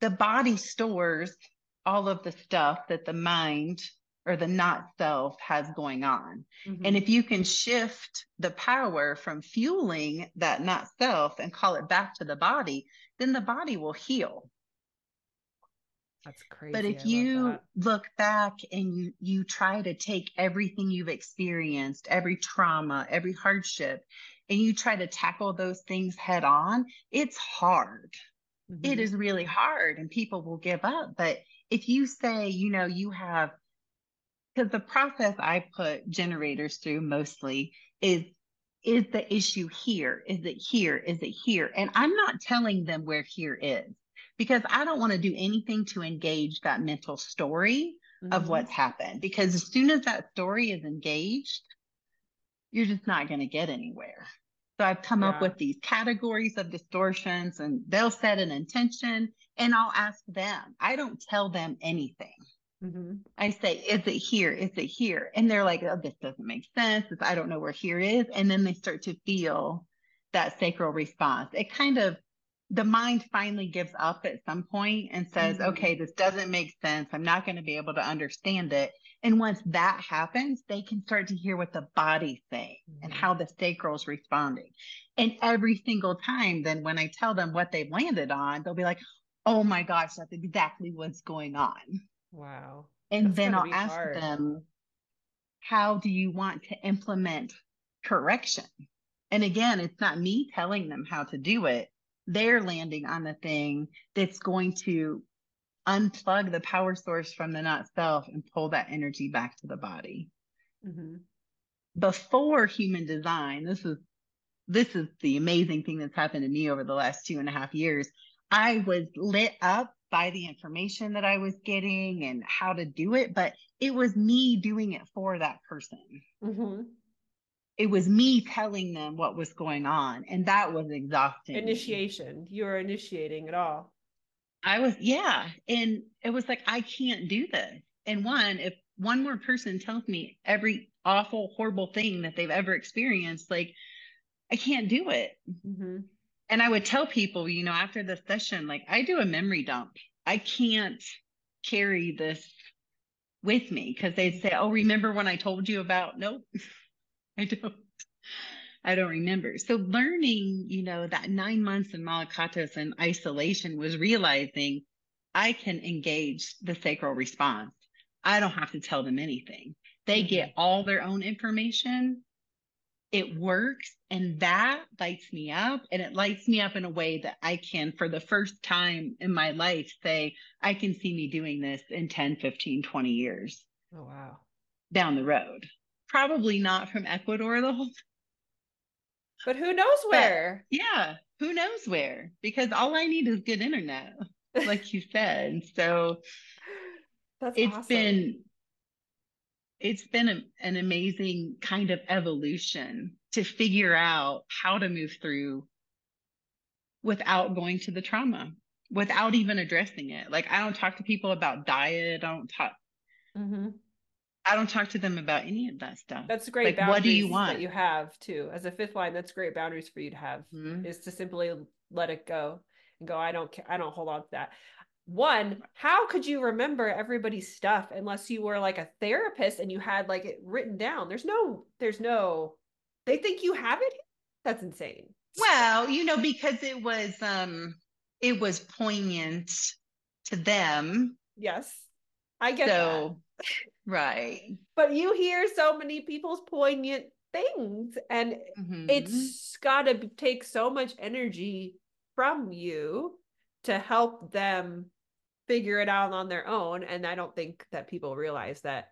the body stores all of the stuff that the mind or the not self has going on. Mm-hmm. And if you can shift the power from fueling that not self and call it back to the body, then the body will heal. That's crazy. But if I you look back and you you try to take everything you've experienced, every trauma, every hardship, and you try to tackle those things head on, it's hard. Mm-hmm. It is really hard and people will give up. But if you say, you know, you have because the process I put generators through mostly is is the issue here? Is it here? Is it here? And I'm not telling them where here is because I don't want to do anything to engage that mental story mm-hmm. of what's happened. Because as soon as that story is engaged, you're just not going to get anywhere. So I've come yeah. up with these categories of distortions and they'll set an intention and I'll ask them. I don't tell them anything. Mm-hmm. I say, is it here? Is it here? And they're like, oh, this doesn't make sense. I don't know where here is. And then they start to feel that sacral response. It kind of the mind finally gives up at some point and says, mm-hmm. okay, this doesn't make sense. I'm not going to be able to understand it. And once that happens, they can start to hear what the body's saying mm-hmm. and how the sacral is responding. And every single time, then when I tell them what they've landed on, they'll be like, oh my gosh, that's exactly what's going on. Wow. And that's then I'll ask hard. them, how do you want to implement correction? And again, it's not me telling them how to do it they're landing on the thing that's going to unplug the power source from the not self and pull that energy back to the body. Mm-hmm. Before human design, this is this is the amazing thing that's happened to me over the last two and a half years. I was lit up by the information that I was getting and how to do it, but it was me doing it for that person. Mm-hmm. It was me telling them what was going on and that was exhausting. Initiation. You were initiating it all. I was yeah. And it was like i can't do this. And one if one more person tells me every awful horrible thing that they've ever experienced like i can't do it. Mm-hmm. And i would tell people you know after the session like i do a memory dump i can't carry this with me because they'd say oh remember when i told you about nope (laughs) I don't. I don't remember. So learning, you know, that nine months in Malacatos and isolation was realizing I can engage the sacral response. I don't have to tell them anything. They get mm-hmm. all their own information. It works. And that lights me up. And it lights me up in a way that I can, for the first time in my life, say, I can see me doing this in 10, 15, 20 years. Oh, wow. Down the road probably not from Ecuador the whole. But who knows where? But, yeah, who knows where? Because all I need is good internet, like you said. So (laughs) That's it's awesome. been it's been a, an amazing kind of evolution to figure out how to move through without going to the trauma, without even addressing it. Like I don't talk to people about diet. I don't talk. Mm-hmm. I don't talk to them about any of that stuff. That's great. Like, what do you want? That you have too, as a fifth line. That's great boundaries for you to have. Mm-hmm. Is to simply let it go and go. I don't. I don't hold on to that. One, how could you remember everybody's stuff unless you were like a therapist and you had like it written down? There's no. There's no. They think you have it. That's insane. Well, you know, because it was um, it was poignant to them. Yes, I get so, that. Right. But you hear so many people's poignant things, and mm-hmm. it's got to take so much energy from you to help them figure it out on their own. And I don't think that people realize that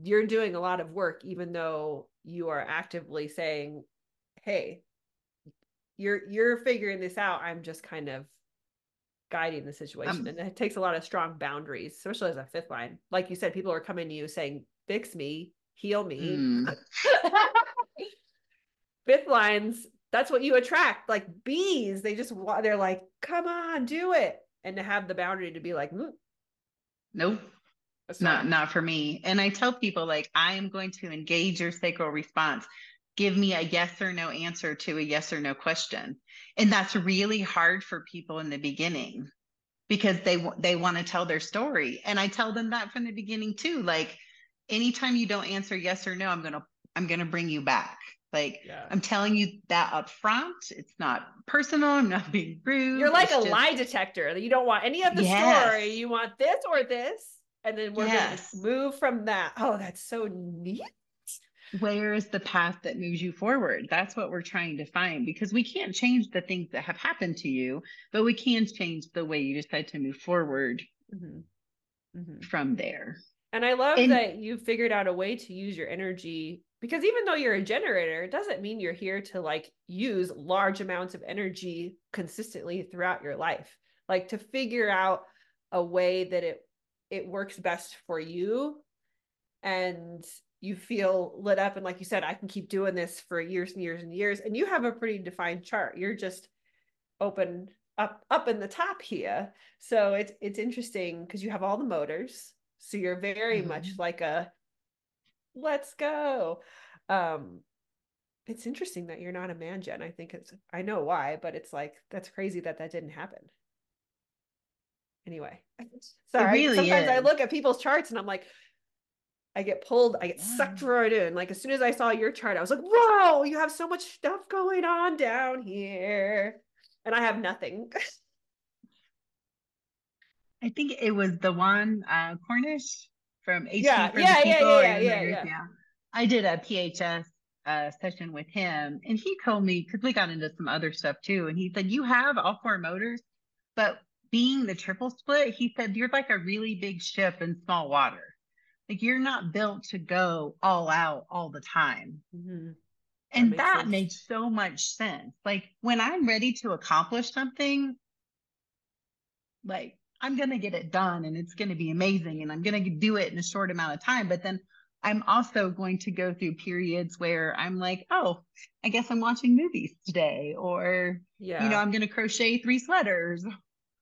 you're doing a lot of work, even though you are actively saying, Hey, you're you're figuring this out. I'm just kind of guiding the situation. Um, and it takes a lot of strong boundaries, especially as a fifth line. Like you said, people are coming to you saying, fix me, heal me. Mm. (laughs) fifth lines, that's what you attract. Like bees, they just they're like, come on, do it. And to have the boundary to be like, mm, nope. Not not for me. And I tell people like I am going to engage your sacral response. Give me a yes or no answer to a yes or no question. And that's really hard for people in the beginning because they they want to tell their story. And i tell them that from the beginning too like anytime you don't answer yes or no i'm going to i'm going to bring you back like yeah. i'm telling you that up front it's not personal i'm not being rude you're like a just... lie detector you don't want any of the yes. story you want this or this and then we're yes. going to move from that oh that's so neat where is the path that moves you forward that's what we're trying to find because we can't change the things that have happened to you but we can change the way you decide to move forward mm-hmm. Mm-hmm. from there and i love and, that you figured out a way to use your energy because even though you're a generator it doesn't mean you're here to like use large amounts of energy consistently throughout your life. Like to figure out a way that it it works best for you and you feel lit up and like you said i can keep doing this for years and years and years and you have a pretty defined chart. You're just open up up in the top here. So it's it's interesting because you have all the motors. So you're very mm-hmm. much like a let's go um it's interesting that you're not a man gen i think it's i know why but it's like that's crazy that that didn't happen anyway (laughs) sorry really sometimes is. i look at people's charts and i'm like I get pulled, I get yeah. sucked right in. Like as soon as I saw your chart, I was like, whoa, you have so much stuff going on down here. And I have nothing. (laughs) I think it was the one uh Cornish from HP yeah, for yeah. Yeah, yeah, yeah, yeah, yeah. I did a PHS uh, session with him and he told me because we got into some other stuff too. And he said, You have all four motors, but being the triple split, he said, You're like a really big ship in small water like you're not built to go all out all the time. Mm-hmm. And that, that made so much sense. Like when I'm ready to accomplish something, like I'm going to get it done and it's going to be amazing and I'm going to do it in a short amount of time. But then I'm also going to go through periods where I'm like, oh, I guess I'm watching movies today, or yeah, you know, I'm going to crochet three sweaters.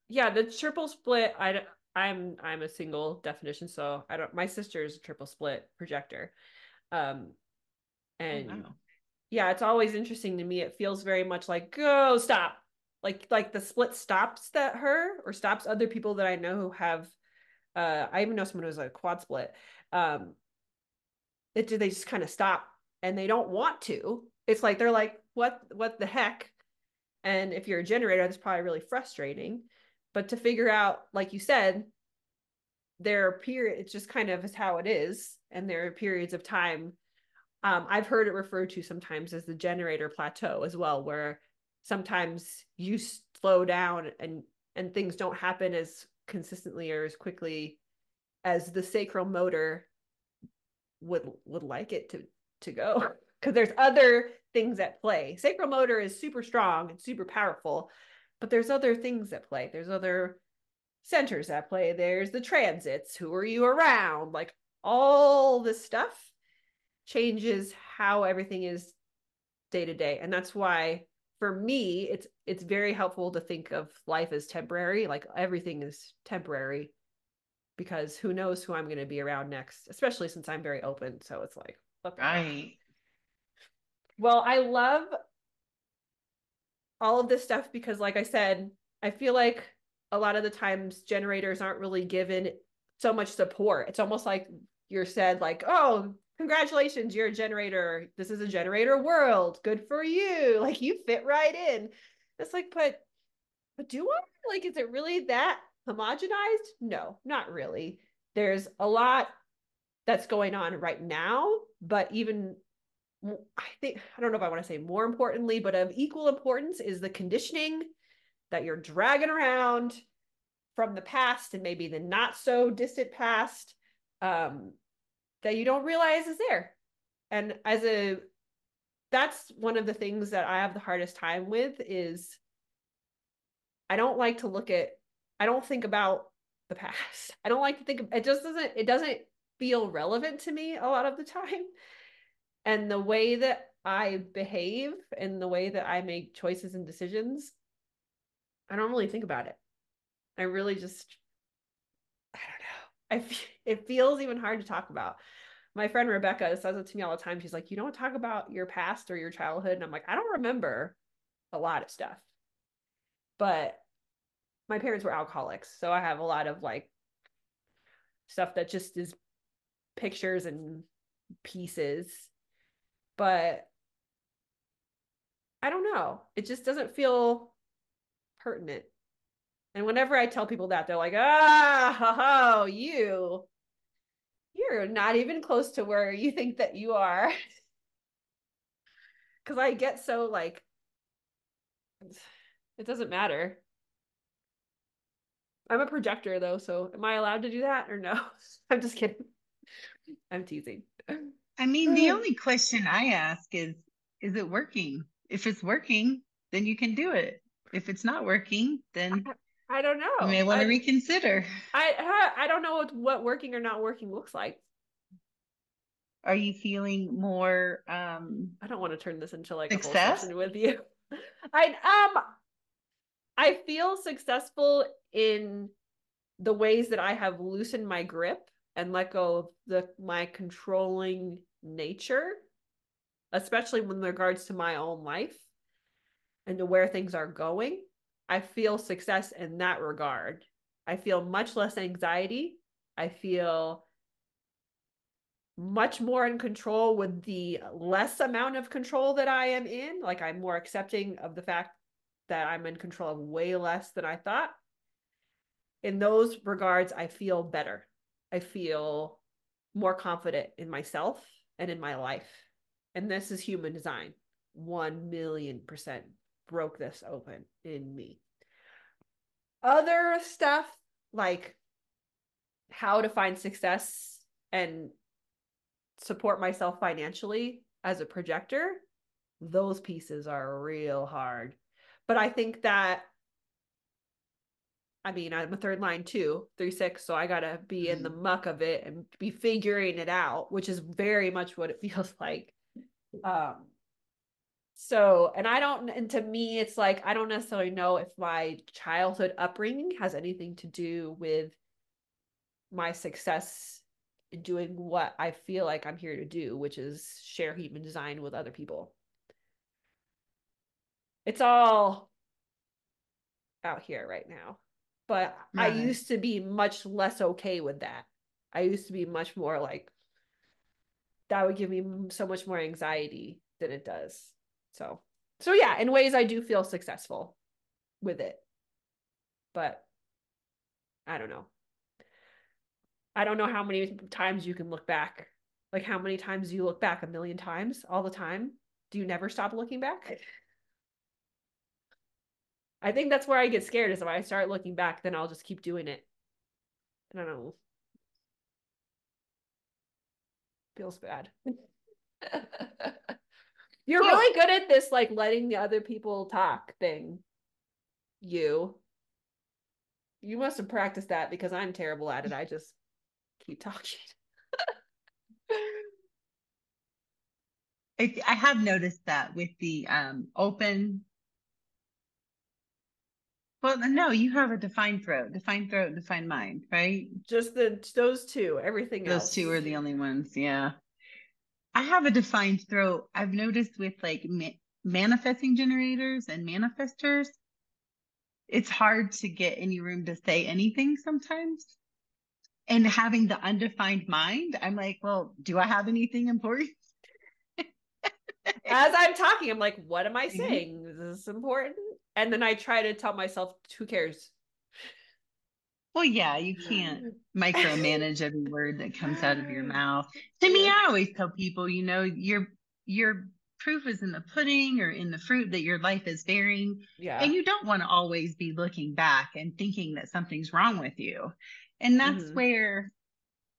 Yeah, the triple split. I I'm I'm a single definition, so I don't. My sister is a triple split projector, um, oh, and oh, wow. yeah, it's always interesting to me. It feels very much like go stop, like like the split stops that her or stops other people that I know who have. Uh, I even know someone who's a quad split. Um, it do they just kind of stop and they don't want to. It's like they're like, what what the heck? And if you're a generator, that's probably really frustrating but to figure out like you said there are periods it's just kind of is how it is and there are periods of time um, i've heard it referred to sometimes as the generator plateau as well where sometimes you slow down and and things don't happen as consistently or as quickly as the sacral motor would would like it to to go. (laughs) Because there's other things at play. Sacral motor is super strong and super powerful but there's other things at play. There's other centers at play. There's the transits who are you around? Like all this stuff changes how everything is day to day and that's why for me it's it's very helpful to think of life as temporary like everything is temporary because who knows who i'm going to be around next especially since i'm very open so it's like okay. right well i love all of this stuff because like I said, I feel like a lot of the times generators aren't really given so much support. It's almost like you're said like, "Oh, congratulations, you're a generator. This is a generator world. Good for you. (laughs) Like you fit right in." It's like, but but do I? Like is it really that homogenized? No, not really. There's a lot that's going on right now, but even I think I don't know if I want to say more importantly, but of equal importance is the conditioning, that you're dragging around from the past and maybe the not so distant past um, that you don't realize is there. And as a that's one of the things that I have the hardest time with is I don't like to look at I don't think about the past. (laughs) I don't like to think it just doesn't it doesn't feel relevant to me a lot of the time. (laughs) And the way that I behave and the way that I make choices and decisions, I don't really think about it. I really just I it feels even hard to talk about. My friend Rebecca says it to me all the time. She's like, "You don't talk about your past or your childhood." And I'm like, "I don't remember a lot of stuff." But my parents were alcoholics, so I have a lot of like stuff that just is pictures and pieces. But I don't know. It just doesn't feel pertinent. And whenever I tell people that, they're like, ah, oh, you, you're not even close to where you think that you are. (laughs) Cause I get so like, it doesn't matter. I'm a projector though, so am I allowed to do that or no? (laughs) I'm just kidding. (laughs) I'm teasing. I mean, the (sighs) only question I ask is is it working? If it's working, then you can do it. If it's not working, then I, don't know. You may want to reconsider. I I don't know what, what working or not working looks like. Are you feeling more um I don't want to turn this into like success? a whole session with you. (laughs) I um I feel successful in the ways that I have loosened my grip and let go of the my controlling nature, especially in regards to my own life and to where things are going. I feel success in that regard. I feel much less anxiety. I feel much more in control with the less amount of control that I am in. Like I'm more accepting of the fact that I'm in control of way less than I thought. In those regards, I feel better. I feel more confident in myself and in my life. And this is human design. 1 million percent broke this open in me. Other stuff like how to find success and support myself financially as a projector, those pieces are real hard but I think that I mean, I'm a third line too, three six, so I gotta be in the mm-hmm. muck of it and be figuring it out, which is very much what it (laughs) feels like. Um, so, and I don't, and to me, it's like I don't necessarily know if my childhood upbringing has anything to do with my success in doing what I feel like I'm here to do, which is share human design with other people it's all out here right now. But right. I used to be much less okay with that. I used to be much more like that would give me so much more anxiety than it does. So, so yeah, in ways I do feel successful with it. But I don't know. I don't know how many times you can look back. Like how many times do you look back? A million times all the time? Do you never stop looking back? I think that's where I get scared is if I start looking back, then I'll just keep doing it. I don't know. Feels bad. (laughs) You're really good at this, like letting the other people talk thing. You. You must have practiced that because I'm terrible at it. I just keep talking. I, I have noticed that with the um, open well, no, you have a defined throat, defined throat, defined mind, right? Just the those two. Everything those else. two are the only ones. Yeah. I have a defined throat. I've noticed with like ma- manifesting generators and manifestors, it's hard to get any room to say anything sometimes. And having the undefined mind, I'm like, well, do I have anything important? (laughs) As I'm talking, I'm like, what am I mm-hmm. saying? Is this important? and then I try to tell myself, who cares? Well, yeah, you can't micromanage every word that comes out of your (laughs) mouth. To me, I always tell people, you know, you're you're proof is in the pudding or in the fruit that your life is bearing. Yeah. And you don't want to always be looking back and thinking that something's wrong with you. And that's Mhm. where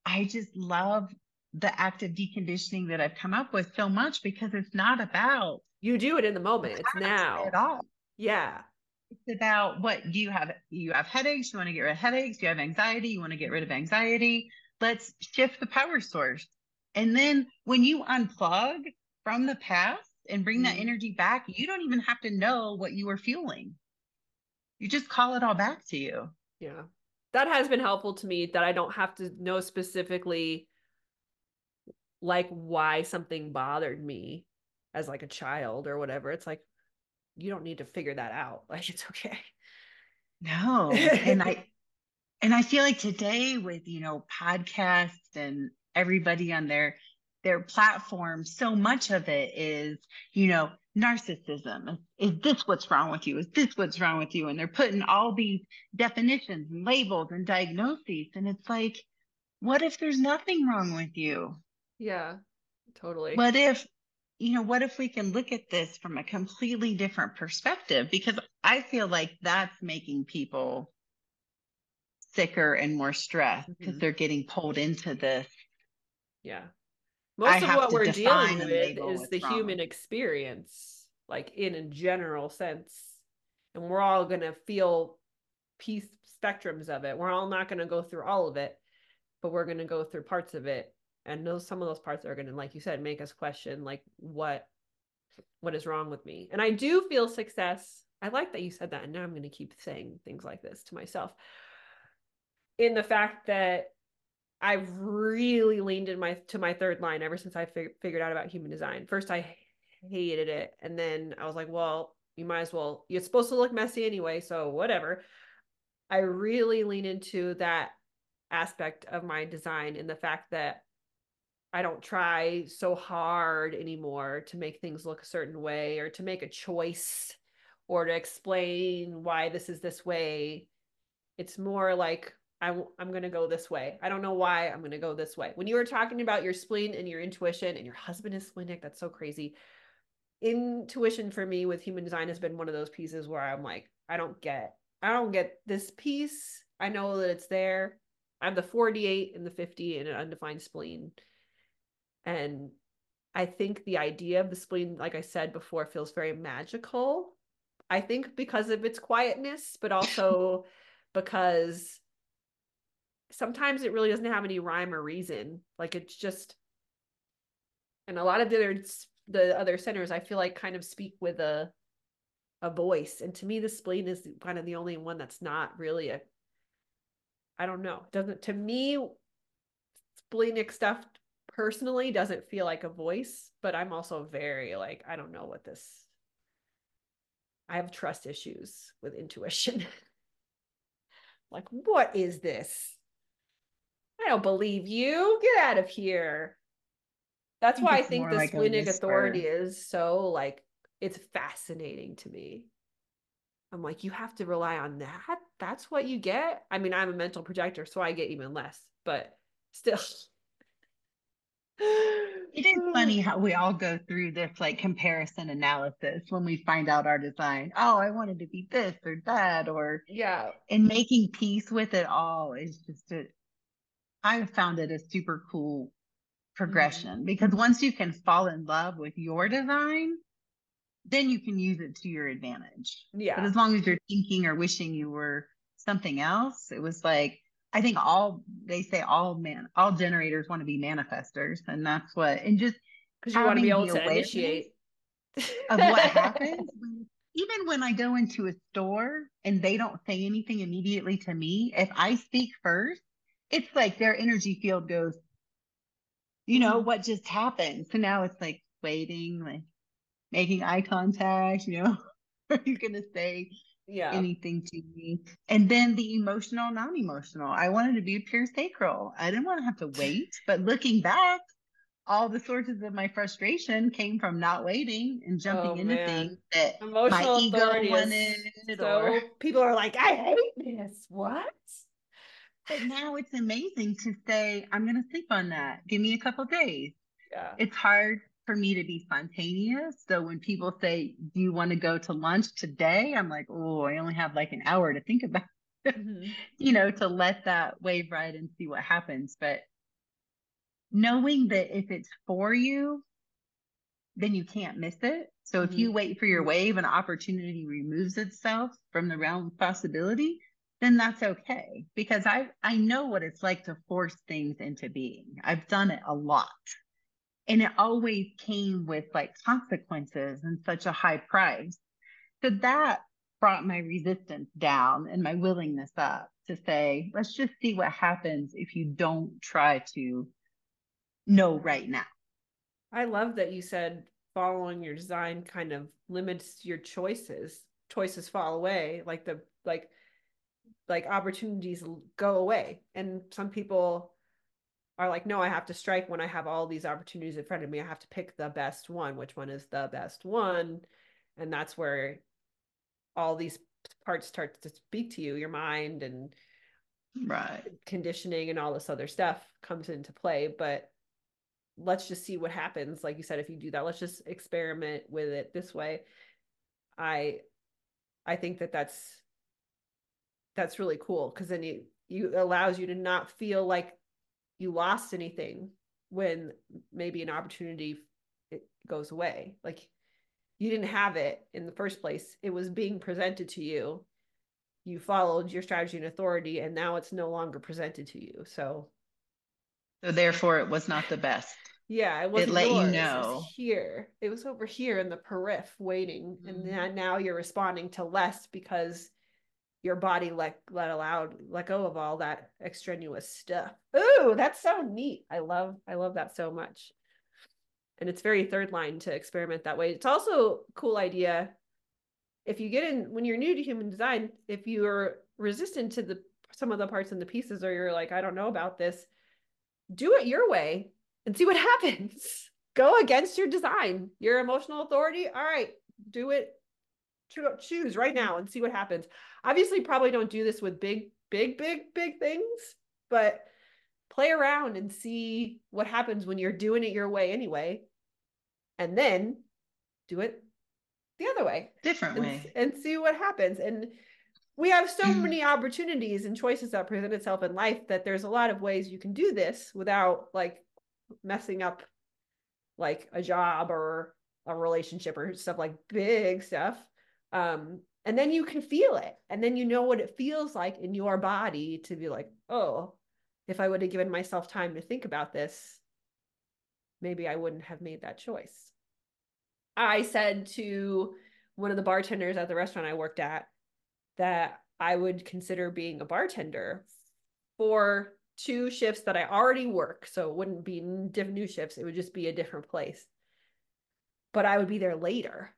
I just love the active deconditioning that I've come up with so much because it's not about you do it in the the moment. It's now. at all. Yeah. It's about what do you have? You have headaches. You want to get rid of headaches. You have anxiety. You want to get rid of anxiety. Let's shift the power source. And then when you unplug from the past and bring that Mhm. energy back, you don't even have to know what you were feeling. You just call it all back to you. Yeah. That has been helpful to me that I don't have to know specifically like why something bothered me as like a child or whatever. It's like you don't need to figure that out. (laughs) Like it's okay. No. And I (laughs) and I feel like today with, you know, podcasts and everybody on their their platform, so much of it is, you know, narcissism. Is this what's wrong with you? Is this what's wrong with you? And they're putting all these definitions and labels and diagnoses. And it's like, what if there's nothing wrong with you? Yeah. Totally. What if, you know, what if we can look at this from a completely different perspective? Because I feel like that's making people sicker and more stressed because Mhm. they're getting pulled into this. Yeah. I Most of what we're dealing with is the human experience, like in a general sense. And we're all going to feel piece spectrums of it. We're all not going to go through all of it, but we're going to go through parts of it. And those some of those parts are going to, like you said, make us question like what what is wrong with me. And I do feel success. I like that you said that. And now I'm going to keep saying things like this to myself. In the fact that I've really leaned in my to my third line ever since I fig- figured out about human design. First, I hated it, and then I was like, "Well, you might as well. It's supposed to look messy anyway, so whatever." I really lean into that aspect of my design in the fact that I don't try so hard anymore to make things look a certain way or to make a choice or to explain why this is this way. It's more like I I'm going to go this way. I don't know why I'm going to go this way. When you were talking about your spleen and your intuition and your husband is splenic, that's so crazy. Intuition for me with human design has been one of those pieces where I'm like, I don't get, I don't get this piece. I know that it's there. I have the 48 and the 50 and an undefined spleen. And I think the idea of the spleen, like I said before, feels very magical. I think because of its quietness, but also (laughs) because sometimes it really doesn't have any rhyme or reason. Like it's just, and a lot of the other the other centers, I feel like kind of speak with a a voice. And to me, the spleen is kind of the only one that's not really a. I don't know. Doesn't to me, splenic stuff personally doesn't feel like a voice, but I'm also very like I don't know what this. I have trust issues with intuition. (laughs) like, what is this? I don't believe you. Get out of here. That's think why I think more the like splenic authority is so like it's fascinating to me. I'm like, you have to rely on that. That's what you get. I mean, I'm a mental projector, so I get even less, but still. (laughs) It is (laughs) funny how we all go through this like comparison analysis when we find out our design. Oh, I wanted to be this or that, or Yeah. and making peace with it all is just a I've found it a super cool mm-hmm. progression because once you can fall in love with your design, then you can use it to your advantage. Yeah. But as long as you're thinking or wishing you were something else, it was like I think all they say all man all generators want to be manifestors, and that's what and just Because you want to be able to initiate. of what (laughs) happens even when I go into a store and they don't say anything immediately to me, if I speak first, it's like their energy field goes, you know, Mhm. what just happened? So now it's like waiting, like making eye contact, you know, (laughs) are you going to say Yeah. anything to me? And then the emotional, non emotional. I wanted to be a pure sacral. I didn't want to have to wait. But looking back, all the sources of my frustration came from not waiting and jumping Oh, into man. things that my Emotional ego wanted is or so people are like, I hate this. What? but now it's amazing to say i'm going to sleep on that give me a couple days Yeah. it's hard for me to be spontaneous. So when people say, Do you want to go to lunch today? I'm like, Oh, I only have like an hour to think about, (laughs) mm-hmm. you know, to let that wave ride and see what happens. But knowing that if it's for you, then you can't miss it. So mm-hmm. if you wait for your mm-hmm. wave and opportunity removes itself from the realm of possibility, then that's okay because I I know what it's like to force things into being. I've done it a lot. And it always came with like consequences and such a high price. So that brought my resistance down and my willingness up to say, let's just see what happens if you don't try to know right now. I love that you said following your design kind of limits your choices. Choices fall away. Like the like like opportunities go away and some people are like no i have to strike when i have all these opportunities in front of me. I have to pick the best one. Which one is the best one? And that's where all these parts start to speak to you your mind and right. conditioning and all this other stuff comes into play. But let's just see what happens. Like you said if you do that let's just experiment with it this way. I i think that that's that's really cool because then you you allows you to not feel like you lost anything when maybe an opportunity it goes away. Like you didn't have it in the first place. It was being presented to you. You followed your strategy and authority and now it's no longer presented to you. So so therefore it was not the best. Yeah it was it let yours. you know. it here. It was over here in the periph waiting mm-hmm. and now you're responding to less because your body let let allowed let go of all that extraneous stuff. Ooh, that's so neat. I love I love that so much. And it's very third line to experiment that way. It's also cool idea if you get in when you're new to human design, if you're resistant to the some of the parts and the pieces or you're like I don't know about this, do it your way and see what (laughs) happens. Go against your design, your emotional authority. All right, do it choose right now and see what happens. Obviously, probably don't do this with big, big, big, big things, but play around and see what happens when you're doing it your way anyway. And then do it the other way. Different and, way. And see what happens. And we have so mm-hmm. many opportunities and choices that present itself in life that there's a lot of ways you can do this without like messing up like a job or a relationship or stuff like big stuff um, and then you can feel it. And then you know what it feels like in your body to be like, oh, if I would have given myself time to think about this, maybe I wouldn't have made that choice. I said to one of the bartenders at the restaurant I worked at that I would consider being a bartender for two shifts that I already work. So it wouldn't be different new shifts, it would just be a different place. But I would be there later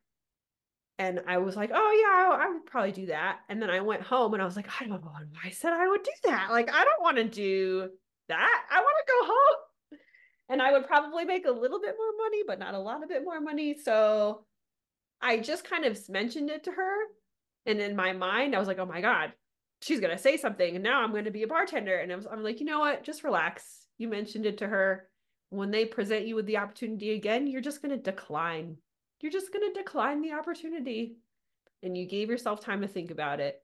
and I was like, oh yeah, I, I, would probably do that. And then I went home and I was like, I don't know why I said I would do that. Like, I don't want to do that. I want to go home. And I would probably make a little bit more money, but not a lot of bit more money. So I just kind of mentioned it to her. And in my mind, I was like, oh my God, she's going to say something. And now I'm going to be a bartender. And I was, I'm like, you know what? Just relax. You mentioned it to her. When they present you with the opportunity again, you're just going to decline you're just going to decline the opportunity. And you gave yourself time to think about it.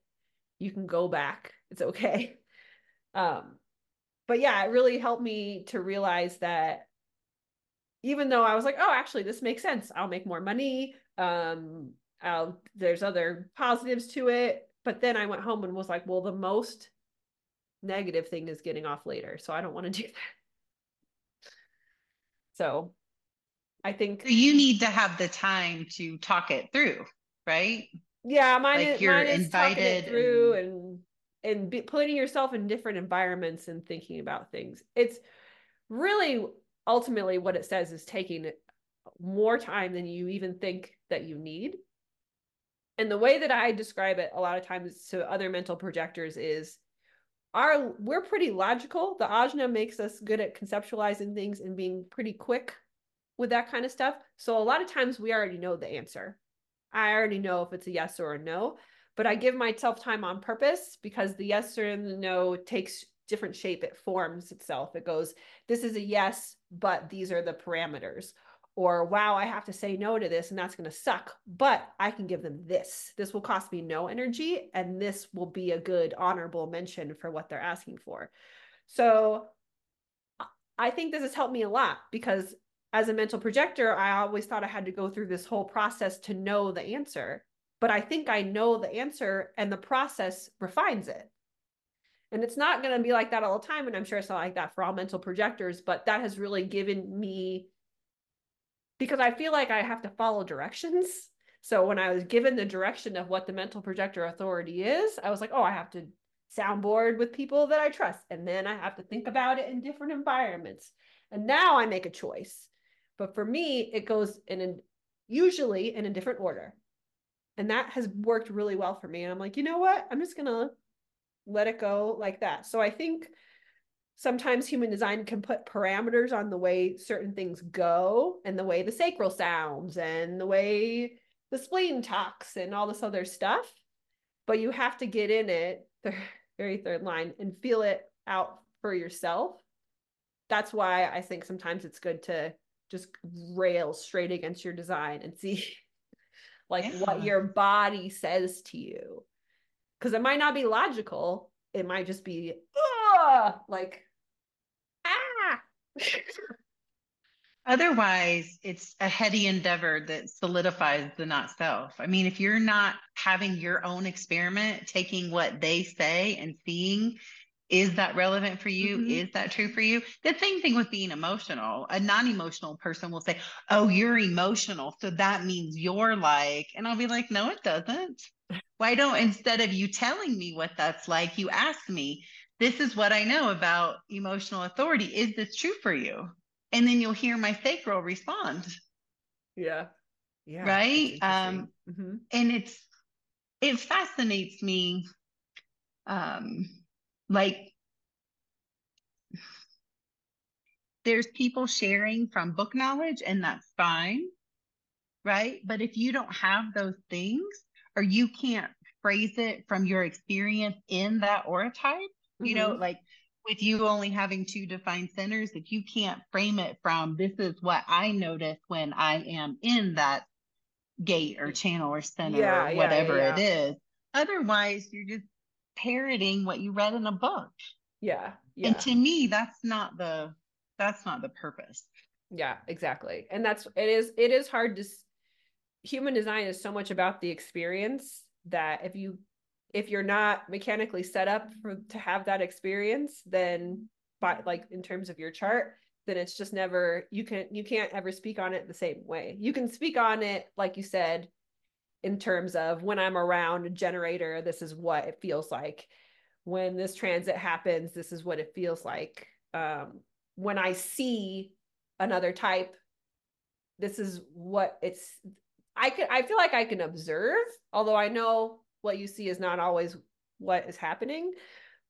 You can go back. It's okay. (laughs) Um but yeah it really helped me to realize that even though i was like oh actually this makes sense. I'll make more money. Um I'll, there's other positives to it. But then i went home and was like well the most negative thing is getting off later. So i don't want to do (laughs) that. So I think so you need to have the time to talk it through, right? Yeah, mine like is, you're mine is talking it through and and, and be, putting yourself in different environments and thinking about things. It's really ultimately what it says is taking more time than you even think that you need. And the way that I describe it a lot of times to other mental projectors is our we're pretty logical. The ajna makes us good at conceptualizing things and being pretty quick with that kind of stuff. So a lot of times we already know the answer. I already know if it's a yes or a no, but I give myself time on purpose because the yes or the no takes different shape. It forms itself. It goes, this is a yes, but these are the parameters. or wow, I have to say no to this and that's going to suck, but I can give them this. This will cost me no energy and this will be a good honorable mention for what they're asking for. So I think this has helped me a lot because as a mental projector, I always thought I had to go through this whole process to know the answer. But I think I know the answer and the process refines it. And it's not going to be like that all the time. And I'm sure it's not like that for all mental projectors, but that has really given me because I feel like I have to follow directions. So when I was given the direction of what the mental projector authority is, I was like, oh, I have to soundboard with people that I trust. And then I have to think about it in different environments. And now I make a choice. But for me, it goes in a, usually in a different order. And that has worked really well for me. And I'm like, you know what? I'm just going to let it go like that. So I think sometimes human design can put parameters on the way certain things go and the way the sacral sounds and the way the spleen talks and all this other stuff but you have to get in it (laughs) the very third line and feel it out for yourself that's why i think sometimes it's good to just rail straight against your design and see (laughs) like yeah. what your body says to you because it might not be logical it might just be like ah (laughs) Otherwise, it's a heady endeavor that solidifies the not self. I mean, if you're not having your own experiment, taking what they say and seeing, is that relevant for you? Mm-hmm. Is that true for you? The same thing with being emotional. A non emotional person will say, Oh, you're emotional. So that means you're like, and I'll be like, No, it doesn't. Why don't, instead of you telling me what that's like, you ask me, this is what I know about emotional authority. Is this true for you? And then you'll hear my sacral respond. Yeah. Yeah. Right. Um, mm-hmm. and it's, it fascinates me. Um, like there's people sharing from book knowledge and that's fine. Right. But if you don't have those things or you can't phrase it from your experience in that aura type, you know mm-hmm. like with you only having two defined centers if you can't frame it from this is what i notice when i am in that gate or channel or center yeah, or whatever yeah, yeah. it is otherwise you're just parroting what you read in a book. Yeah, yeah. and to me that's not the that's not the purpose. Yeah exactly. And that's it is it is hard to human design is so much about the experience that if you if you're not mechanically set up for to have that experience then by like in terms of your chart then it's just never you can you can't ever speak on it the same way. You can speak on it like you said in terms of when i'm around a generator this is what it feels like. When this transit happens this is what it feels like. Um, when i see another type this is what it's i can i feel like i can observe although i know what you see is not always what is happening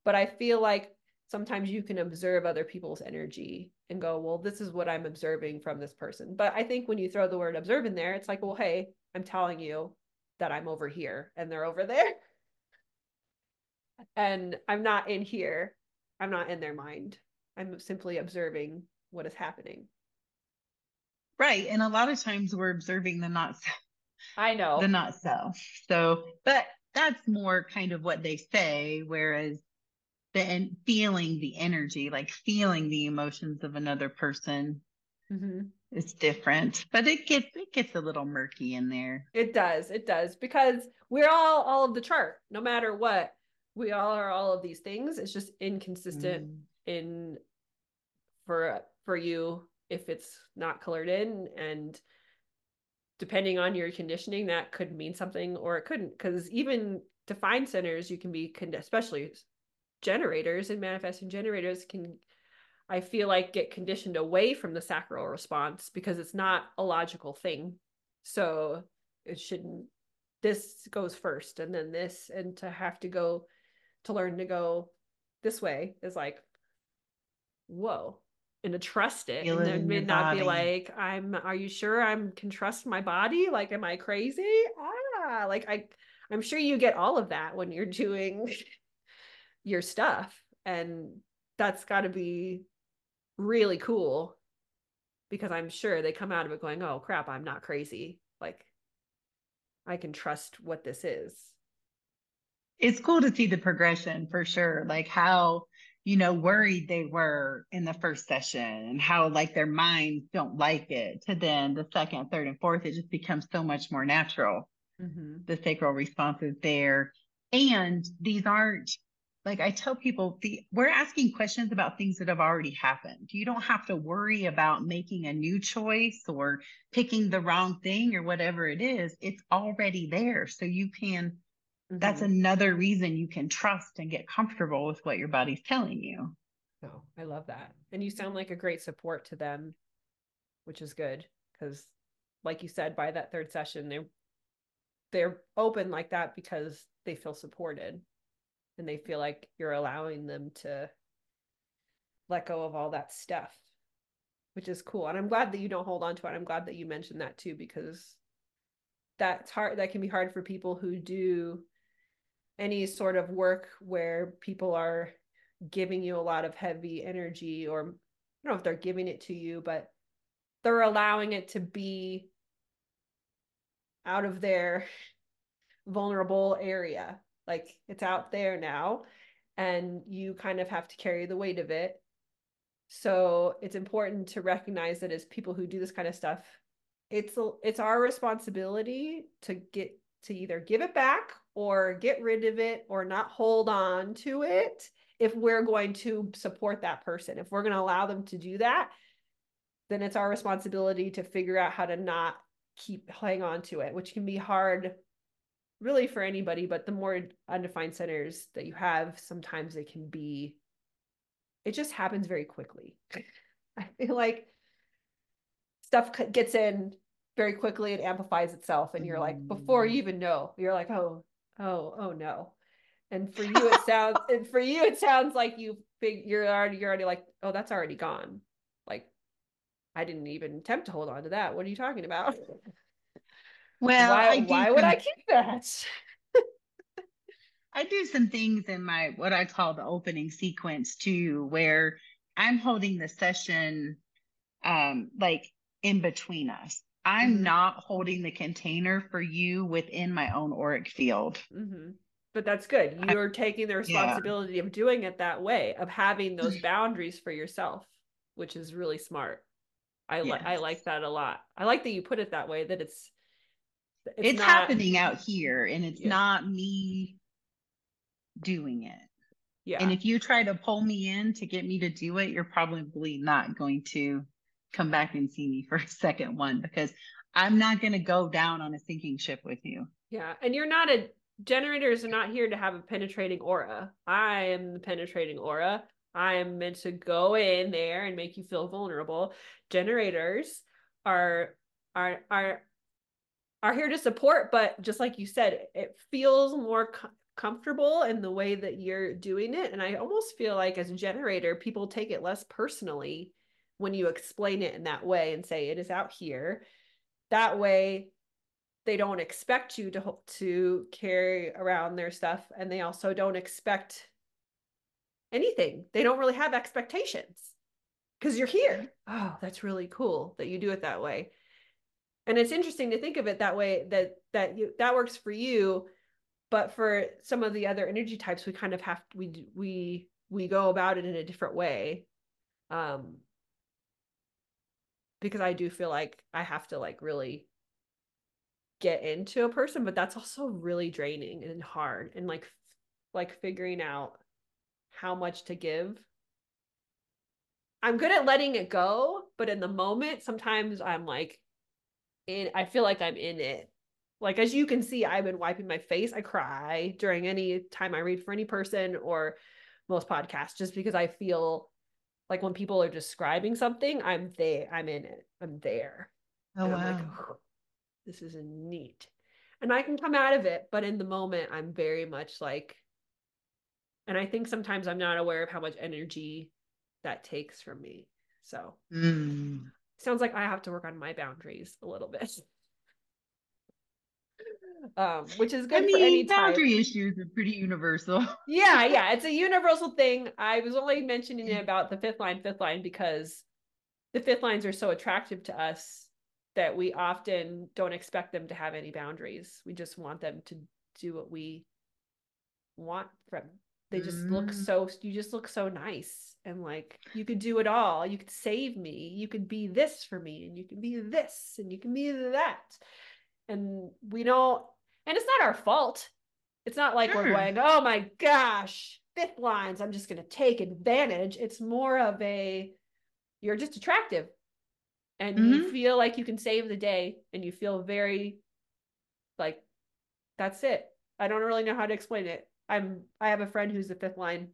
but i feel like sometimes you can observe other people's energy and go well this is what i'm observing from this person. But i think when you throw the word observe in there it's like well hey i'm telling you that i'm over here and they're over there and i'm not in here i'm not in their mind i'm simply observing what is happening right and a lot of times we're observing the not self. I know the not self. So, but that's more kind of what they say whereas the and feeling the energy like feeling the emotions of another person mm-hmm. Is different but it gets it gets a little murky in there it does it does because we're all all of the chart no matter what we all are all of these things it's just inconsistent mm. in for for you if it's not colored in and depending on your conditioning, that could mean something or it couldn't. Because even defined centers, you can be, especially generators and manifesting generators can, I feel like, get conditioned away from the sacral response because it's not a logical thing. So it shouldn't, this goes first and then this, and to have to go to learn to go this way is like, whoa and to trust it Feel and then not body. be like i'm are you sure i'm can trust my body like am i crazy ah like i i'm sure you get all of that when you're doing (laughs) your stuff and that's got to be really cool because I'm sure they come out of it going, oh crap, I'm not crazy. Like I can trust what this is. It's cool to see the progression for sure. Like how, you know, worried they were in the first session and how like their minds don't like it to then the second, third, and fourth, it just becomes so much more natural. Mm-hmm. The sacral response is there. And these aren't like I tell people, the, we're asking questions about things that have already happened. You don't have to worry about making a new choice or picking the wrong thing or whatever it is. It's already there. So you can, mm-hmm. that's another reason you can trust and get comfortable with what your body's telling you. Oh, I love that. And you sound like a great support to them, which is good because, like you said, by that third session, they're they're open like that because they feel supported and they feel like you're allowing them to let go of all that stuff which is cool. And i'm glad that you don't hold on to it. I'm glad that you mentioned that too because that's hard that can be hard for people who do any sort of work where people are giving you a lot of heavy energy or i don't know if they're giving it to you but they're allowing it to be out of their (laughs) vulnerable area like it's out there now and you kind of have to carry the weight of it. So it's important to recognize that as people who do this kind of stuff, it's it's our responsibility to get to either give it back or get rid of it or not hold on to it if we're going to support that person. If we're going to allow them to do that, then it's our responsibility to figure out how to not keep hang on to it, which can be hard really for anybody, but the more undefined centers that you have, sometimes it can be, it just happens very quickly. (laughs) I feel like stuff gets in very quickly, it amplifies itself, and you're like, before you mm-hmm. even know, you're like, oh, oh, oh no. And for you, it (laughs) sounds, and for you, it sounds like you big, you're already, you're already like, oh, that's already gone. Like, I didn't even attempt to hold on to that. What are you talking about? (laughs) Well, why, why would I keep that? (laughs) I do some things in my what I call the opening sequence too, where I'm holding the session um like in between us. I'm mm-hmm. not holding the container for you within my own auric field. Mm-hmm. But that's good. You're I, taking the responsibility yeah. of doing it that way, of having those (laughs) boundaries for yourself, which is really smart. I yes. like I like that a lot. I like that you put it that way. That it's it's, it's not, happening out here and it's yeah. not me doing it. Yeah. And if you try to pull me in to get me to do it, you're probably not going to come back and see me for a second one because I'm not going to go down on a sinking ship with you. Yeah. And you're not a generators are not here to have a penetrating aura. I am the penetrating aura. I am meant to go in there and make you feel vulnerable. Generators are are are are here to support but just like you said it feels more co- comfortable in the way that you're doing it. And i almost feel like as a generator people take it less personally when you explain it in that way and say it is out here. That way they don't expect you to to carry around their stuff and they also don't expect anything. They don't really have expectations because you're here. Mm-hmm. Oh that's really cool that you do it that way and it's interesting to think of it that way that that you that works for you but for some of the other energy types we kind of have we we we go about it in a different way. Um because i do feel like i have to like really get into a person but that's also really draining and hard and like like figuring out how much to give. I'm good at letting it go but in the moment sometimes i'm like in I feel like I'm in it. Like as you can see, I've been wiping my face. I cry during any time I read for any person or most podcasts just because I feel like when people are describing something, I'm there, I'm in it. I'm there. Oh wow. Like, oh, this is neat. And I can come out of it, but in the moment I'm very much like and I think sometimes I'm not aware of how much energy that takes from me. So mm sounds like I have to work on my boundaries a little bit. (laughs) Um, which is good I mean, boundary type. issues are pretty universal. (laughs) yeah, yeah, it's a universal thing. I was only mentioning it about the fifth line, fifth line because the fifth lines are so attractive to us that we often don't expect them to have any boundaries. We just want them to do what we want from they just mm. look so you just look so nice and like you could do it all. You could save me. You could be this for me and you can be this and you can be that. And we don't and it's not our fault. It's not like sure. we're going oh my gosh fifth lines i'm just going to take advantage. It's more of a you're just attractive. And mm-hmm. you feel like you can save the day and you feel very like that's it. I don't really know how to explain it I'm I have a friend who's the fifth line.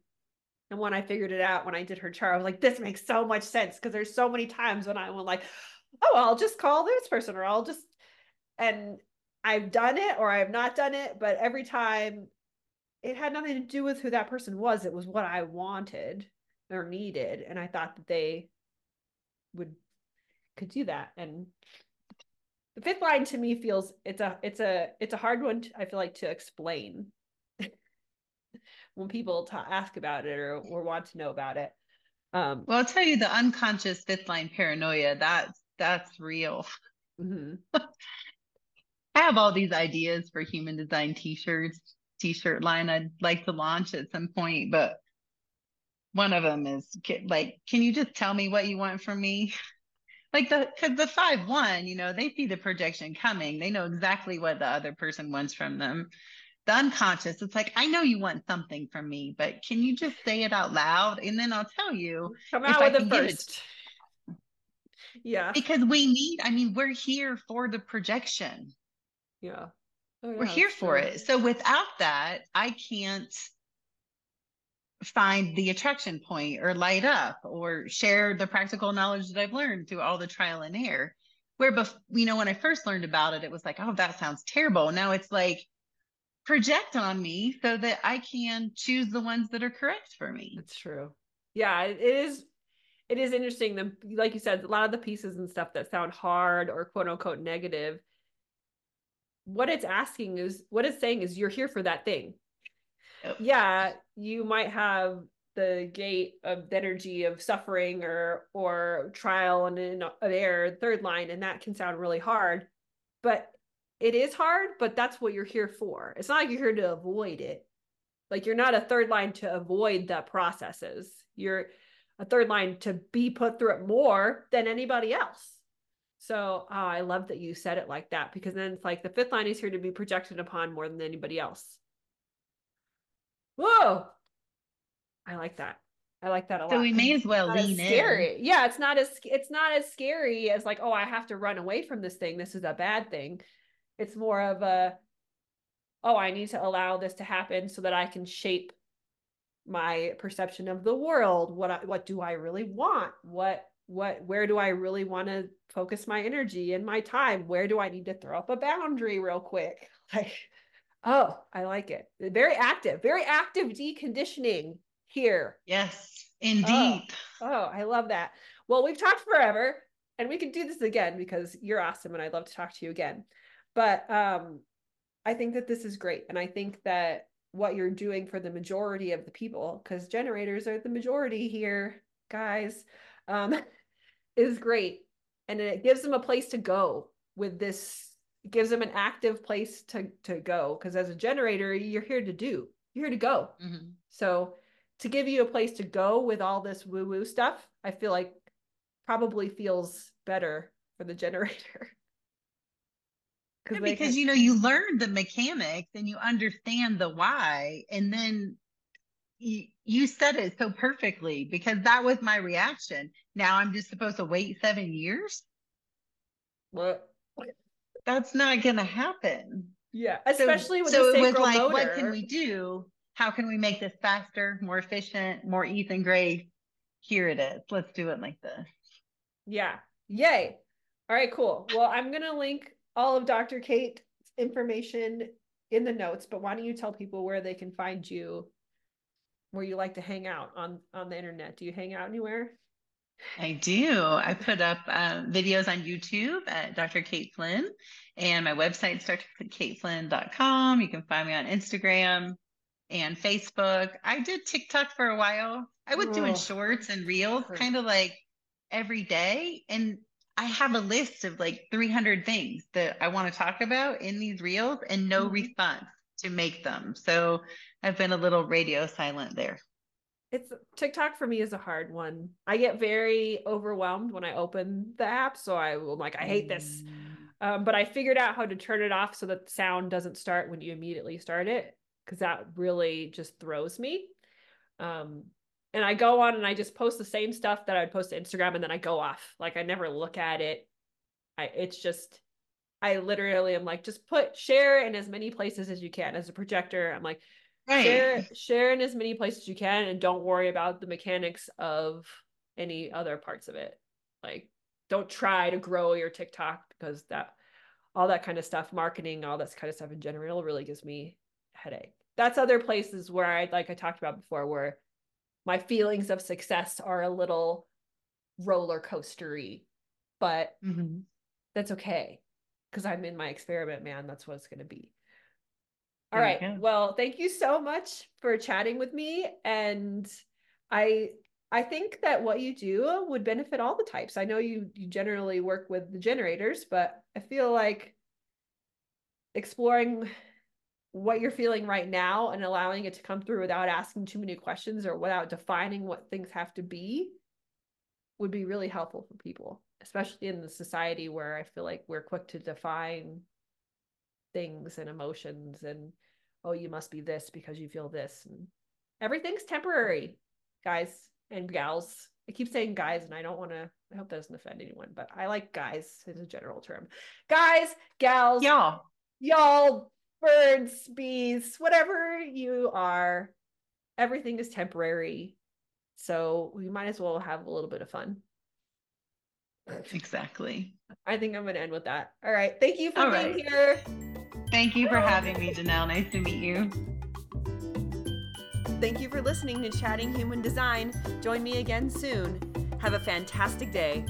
And when I figured it out, when I did her chart, I was like, this makes so much sense because there's so many times when I went like, oh, I'll just call this person or I'll just and I've done it or I have not done it, but every time it had nothing to do with who that person was. It was what I wanted or needed. And I thought that they would could do that. And the fifth line to me feels it's a it's a it's a hard one to, I feel like to explain when people ta- ask about it or, or want to know about it. Um, well, I'll tell you the unconscious fifth line paranoia. That's that's real. Mm-hmm. (laughs) I have all these ideas for human design t-shirts, t-shirt line I'd like to launch at some point, but one of them is like, can you just tell me what you want from me? (laughs) like the because the five one, you know, they see the projection coming. They know exactly what the other person wants from them the unconscious. It's like i know you want something from me but can you just say it out loud? And then i'll tell you come out with it first it. yeah. Because we need i mean we're here for the projection. Yeah, oh, yeah we're here for it. So without that i can't find the attraction point or light up or share the practical knowledge that i've learned through all the trial and error. Where bef- you know when i first learned about it it was like oh that sounds terrible. Now it's like project on me so that I can choose the ones that are correct for me. That's true. Yeah, it is it is interesting the like you said a lot of the pieces and stuff that sound hard or quote unquote negative what it's asking is what it's saying is you're here for that thing. Yep. Yeah, you might have the gate of the energy of suffering or or trial and an air third line and that can sound really hard but it is hard, but that's what you're here for. It's not like you're here to avoid it. Like you're not a third line to avoid the processes. You're a third line to be put through it more than anybody else. So oh, I love that you said it like that because then it's like the fifth line is here to be projected upon more than anybody else. Whoa. I like that. I like that a lot. So we may as well lean scary. in. Yeah, it's not as it's not as scary as like, oh, I have to run away from this thing. This is a bad thing. It's more of a, oh, I need to allow this to happen so that I can shape my perception of the world. What I, what do I really want? What what where do I really want to focus my energy and my time? Where do I need to throw up a boundary real quick? (laughs) Like, oh, I like it. Very active, very active deconditioning here. Yes, indeed. Oh, oh, I love that. Well, we've talked forever and we can do this again because you're awesome and I'd love to talk to you again. But um, I think that this is great. And I think that what you're doing for the majority of the people, because generators are the majority here, guys, um, (laughs) is great. And it gives them a place to go with this, it gives them an active place to, to go. Because as a generator, you're here to do, you're here to go. Mm-hmm. So to give you a place to go with all this woo woo stuff, I feel like probably feels better for the (laughs) generator. Yeah, because you know you learn the mechanics and you understand the why and then you, you said it so perfectly because that was my reaction. Now i'm just supposed to wait seven years? What that's not gonna happen. Yeah especially so, with so the it was like motor. what can we do? How can we make this faster more efficient more ethan gray here it is. Let's do it like this. Yeah. Yay. All right cool. Well i'm gonna link all of Dr. Kate's information in the notes, but why don't you tell people where they can find you, where you like to hang out on on the internet? Do you hang out anywhere? I do. I put up uh, videos on YouTube at Dr. Kate Flynn, and my website is drkateflynn.com. You can find me on Instagram and Facebook. I did TikTok for a while. I was oh. doing shorts and reels, kind of like every day. And I have a list of like 300 things that I want to talk about in these reels and no mm-hmm. response to make them. So I've been a little radio silent there. It's TikTok for me is a hard one. I get very overwhelmed when I open the app. So I will like, I hate this. Mm. Um, but I figured out how to turn it off so that the sound doesn't start when you immediately start it because that really just throws me. Um, and I go on and I just post the same stuff that I'd post to Instagram and then I go off. Like I never look at it. I it's just I literally am like just put share in as many places as you can as a projector. I'm like right. share share in as many places as you can and don't worry about the mechanics of any other parts of it. Like don't try to grow your TikTok because that all that kind of stuff, marketing, all that kind of stuff in general really gives me a headache. That's other places where I like I talked about before where my feelings of success are a little roller coastery, but mm-hmm. that's okay because I'm in my experiment, man. That's what it's going to be. All there right. Well, thank you so much for chatting with me. And I I think that what you do would benefit all the types. I know you you generally work with the generators, but I feel like exploring what you're feeling right now and allowing it to come through without asking too many questions or without defining what things have to be would be really helpful for people, especially in the society where I feel like we're quick to define things and emotions and oh you must be this because you feel this and everything's temporary guys and gals. I keep saying guys and i don't want to i hope that doesn't offend anyone but i like guys as a general term. Guys gals y'all. y'all birds, bees, whatever you are, everything is temporary. So we might as well have a little bit of fun. Exactly. I think I'm going to end with that. All right. Thank you for All being right. here. Thank you for having me, Janelle. Nice to meet you. Thank you for listening to Chatting Human Design. Join me again soon. Have a fantastic day.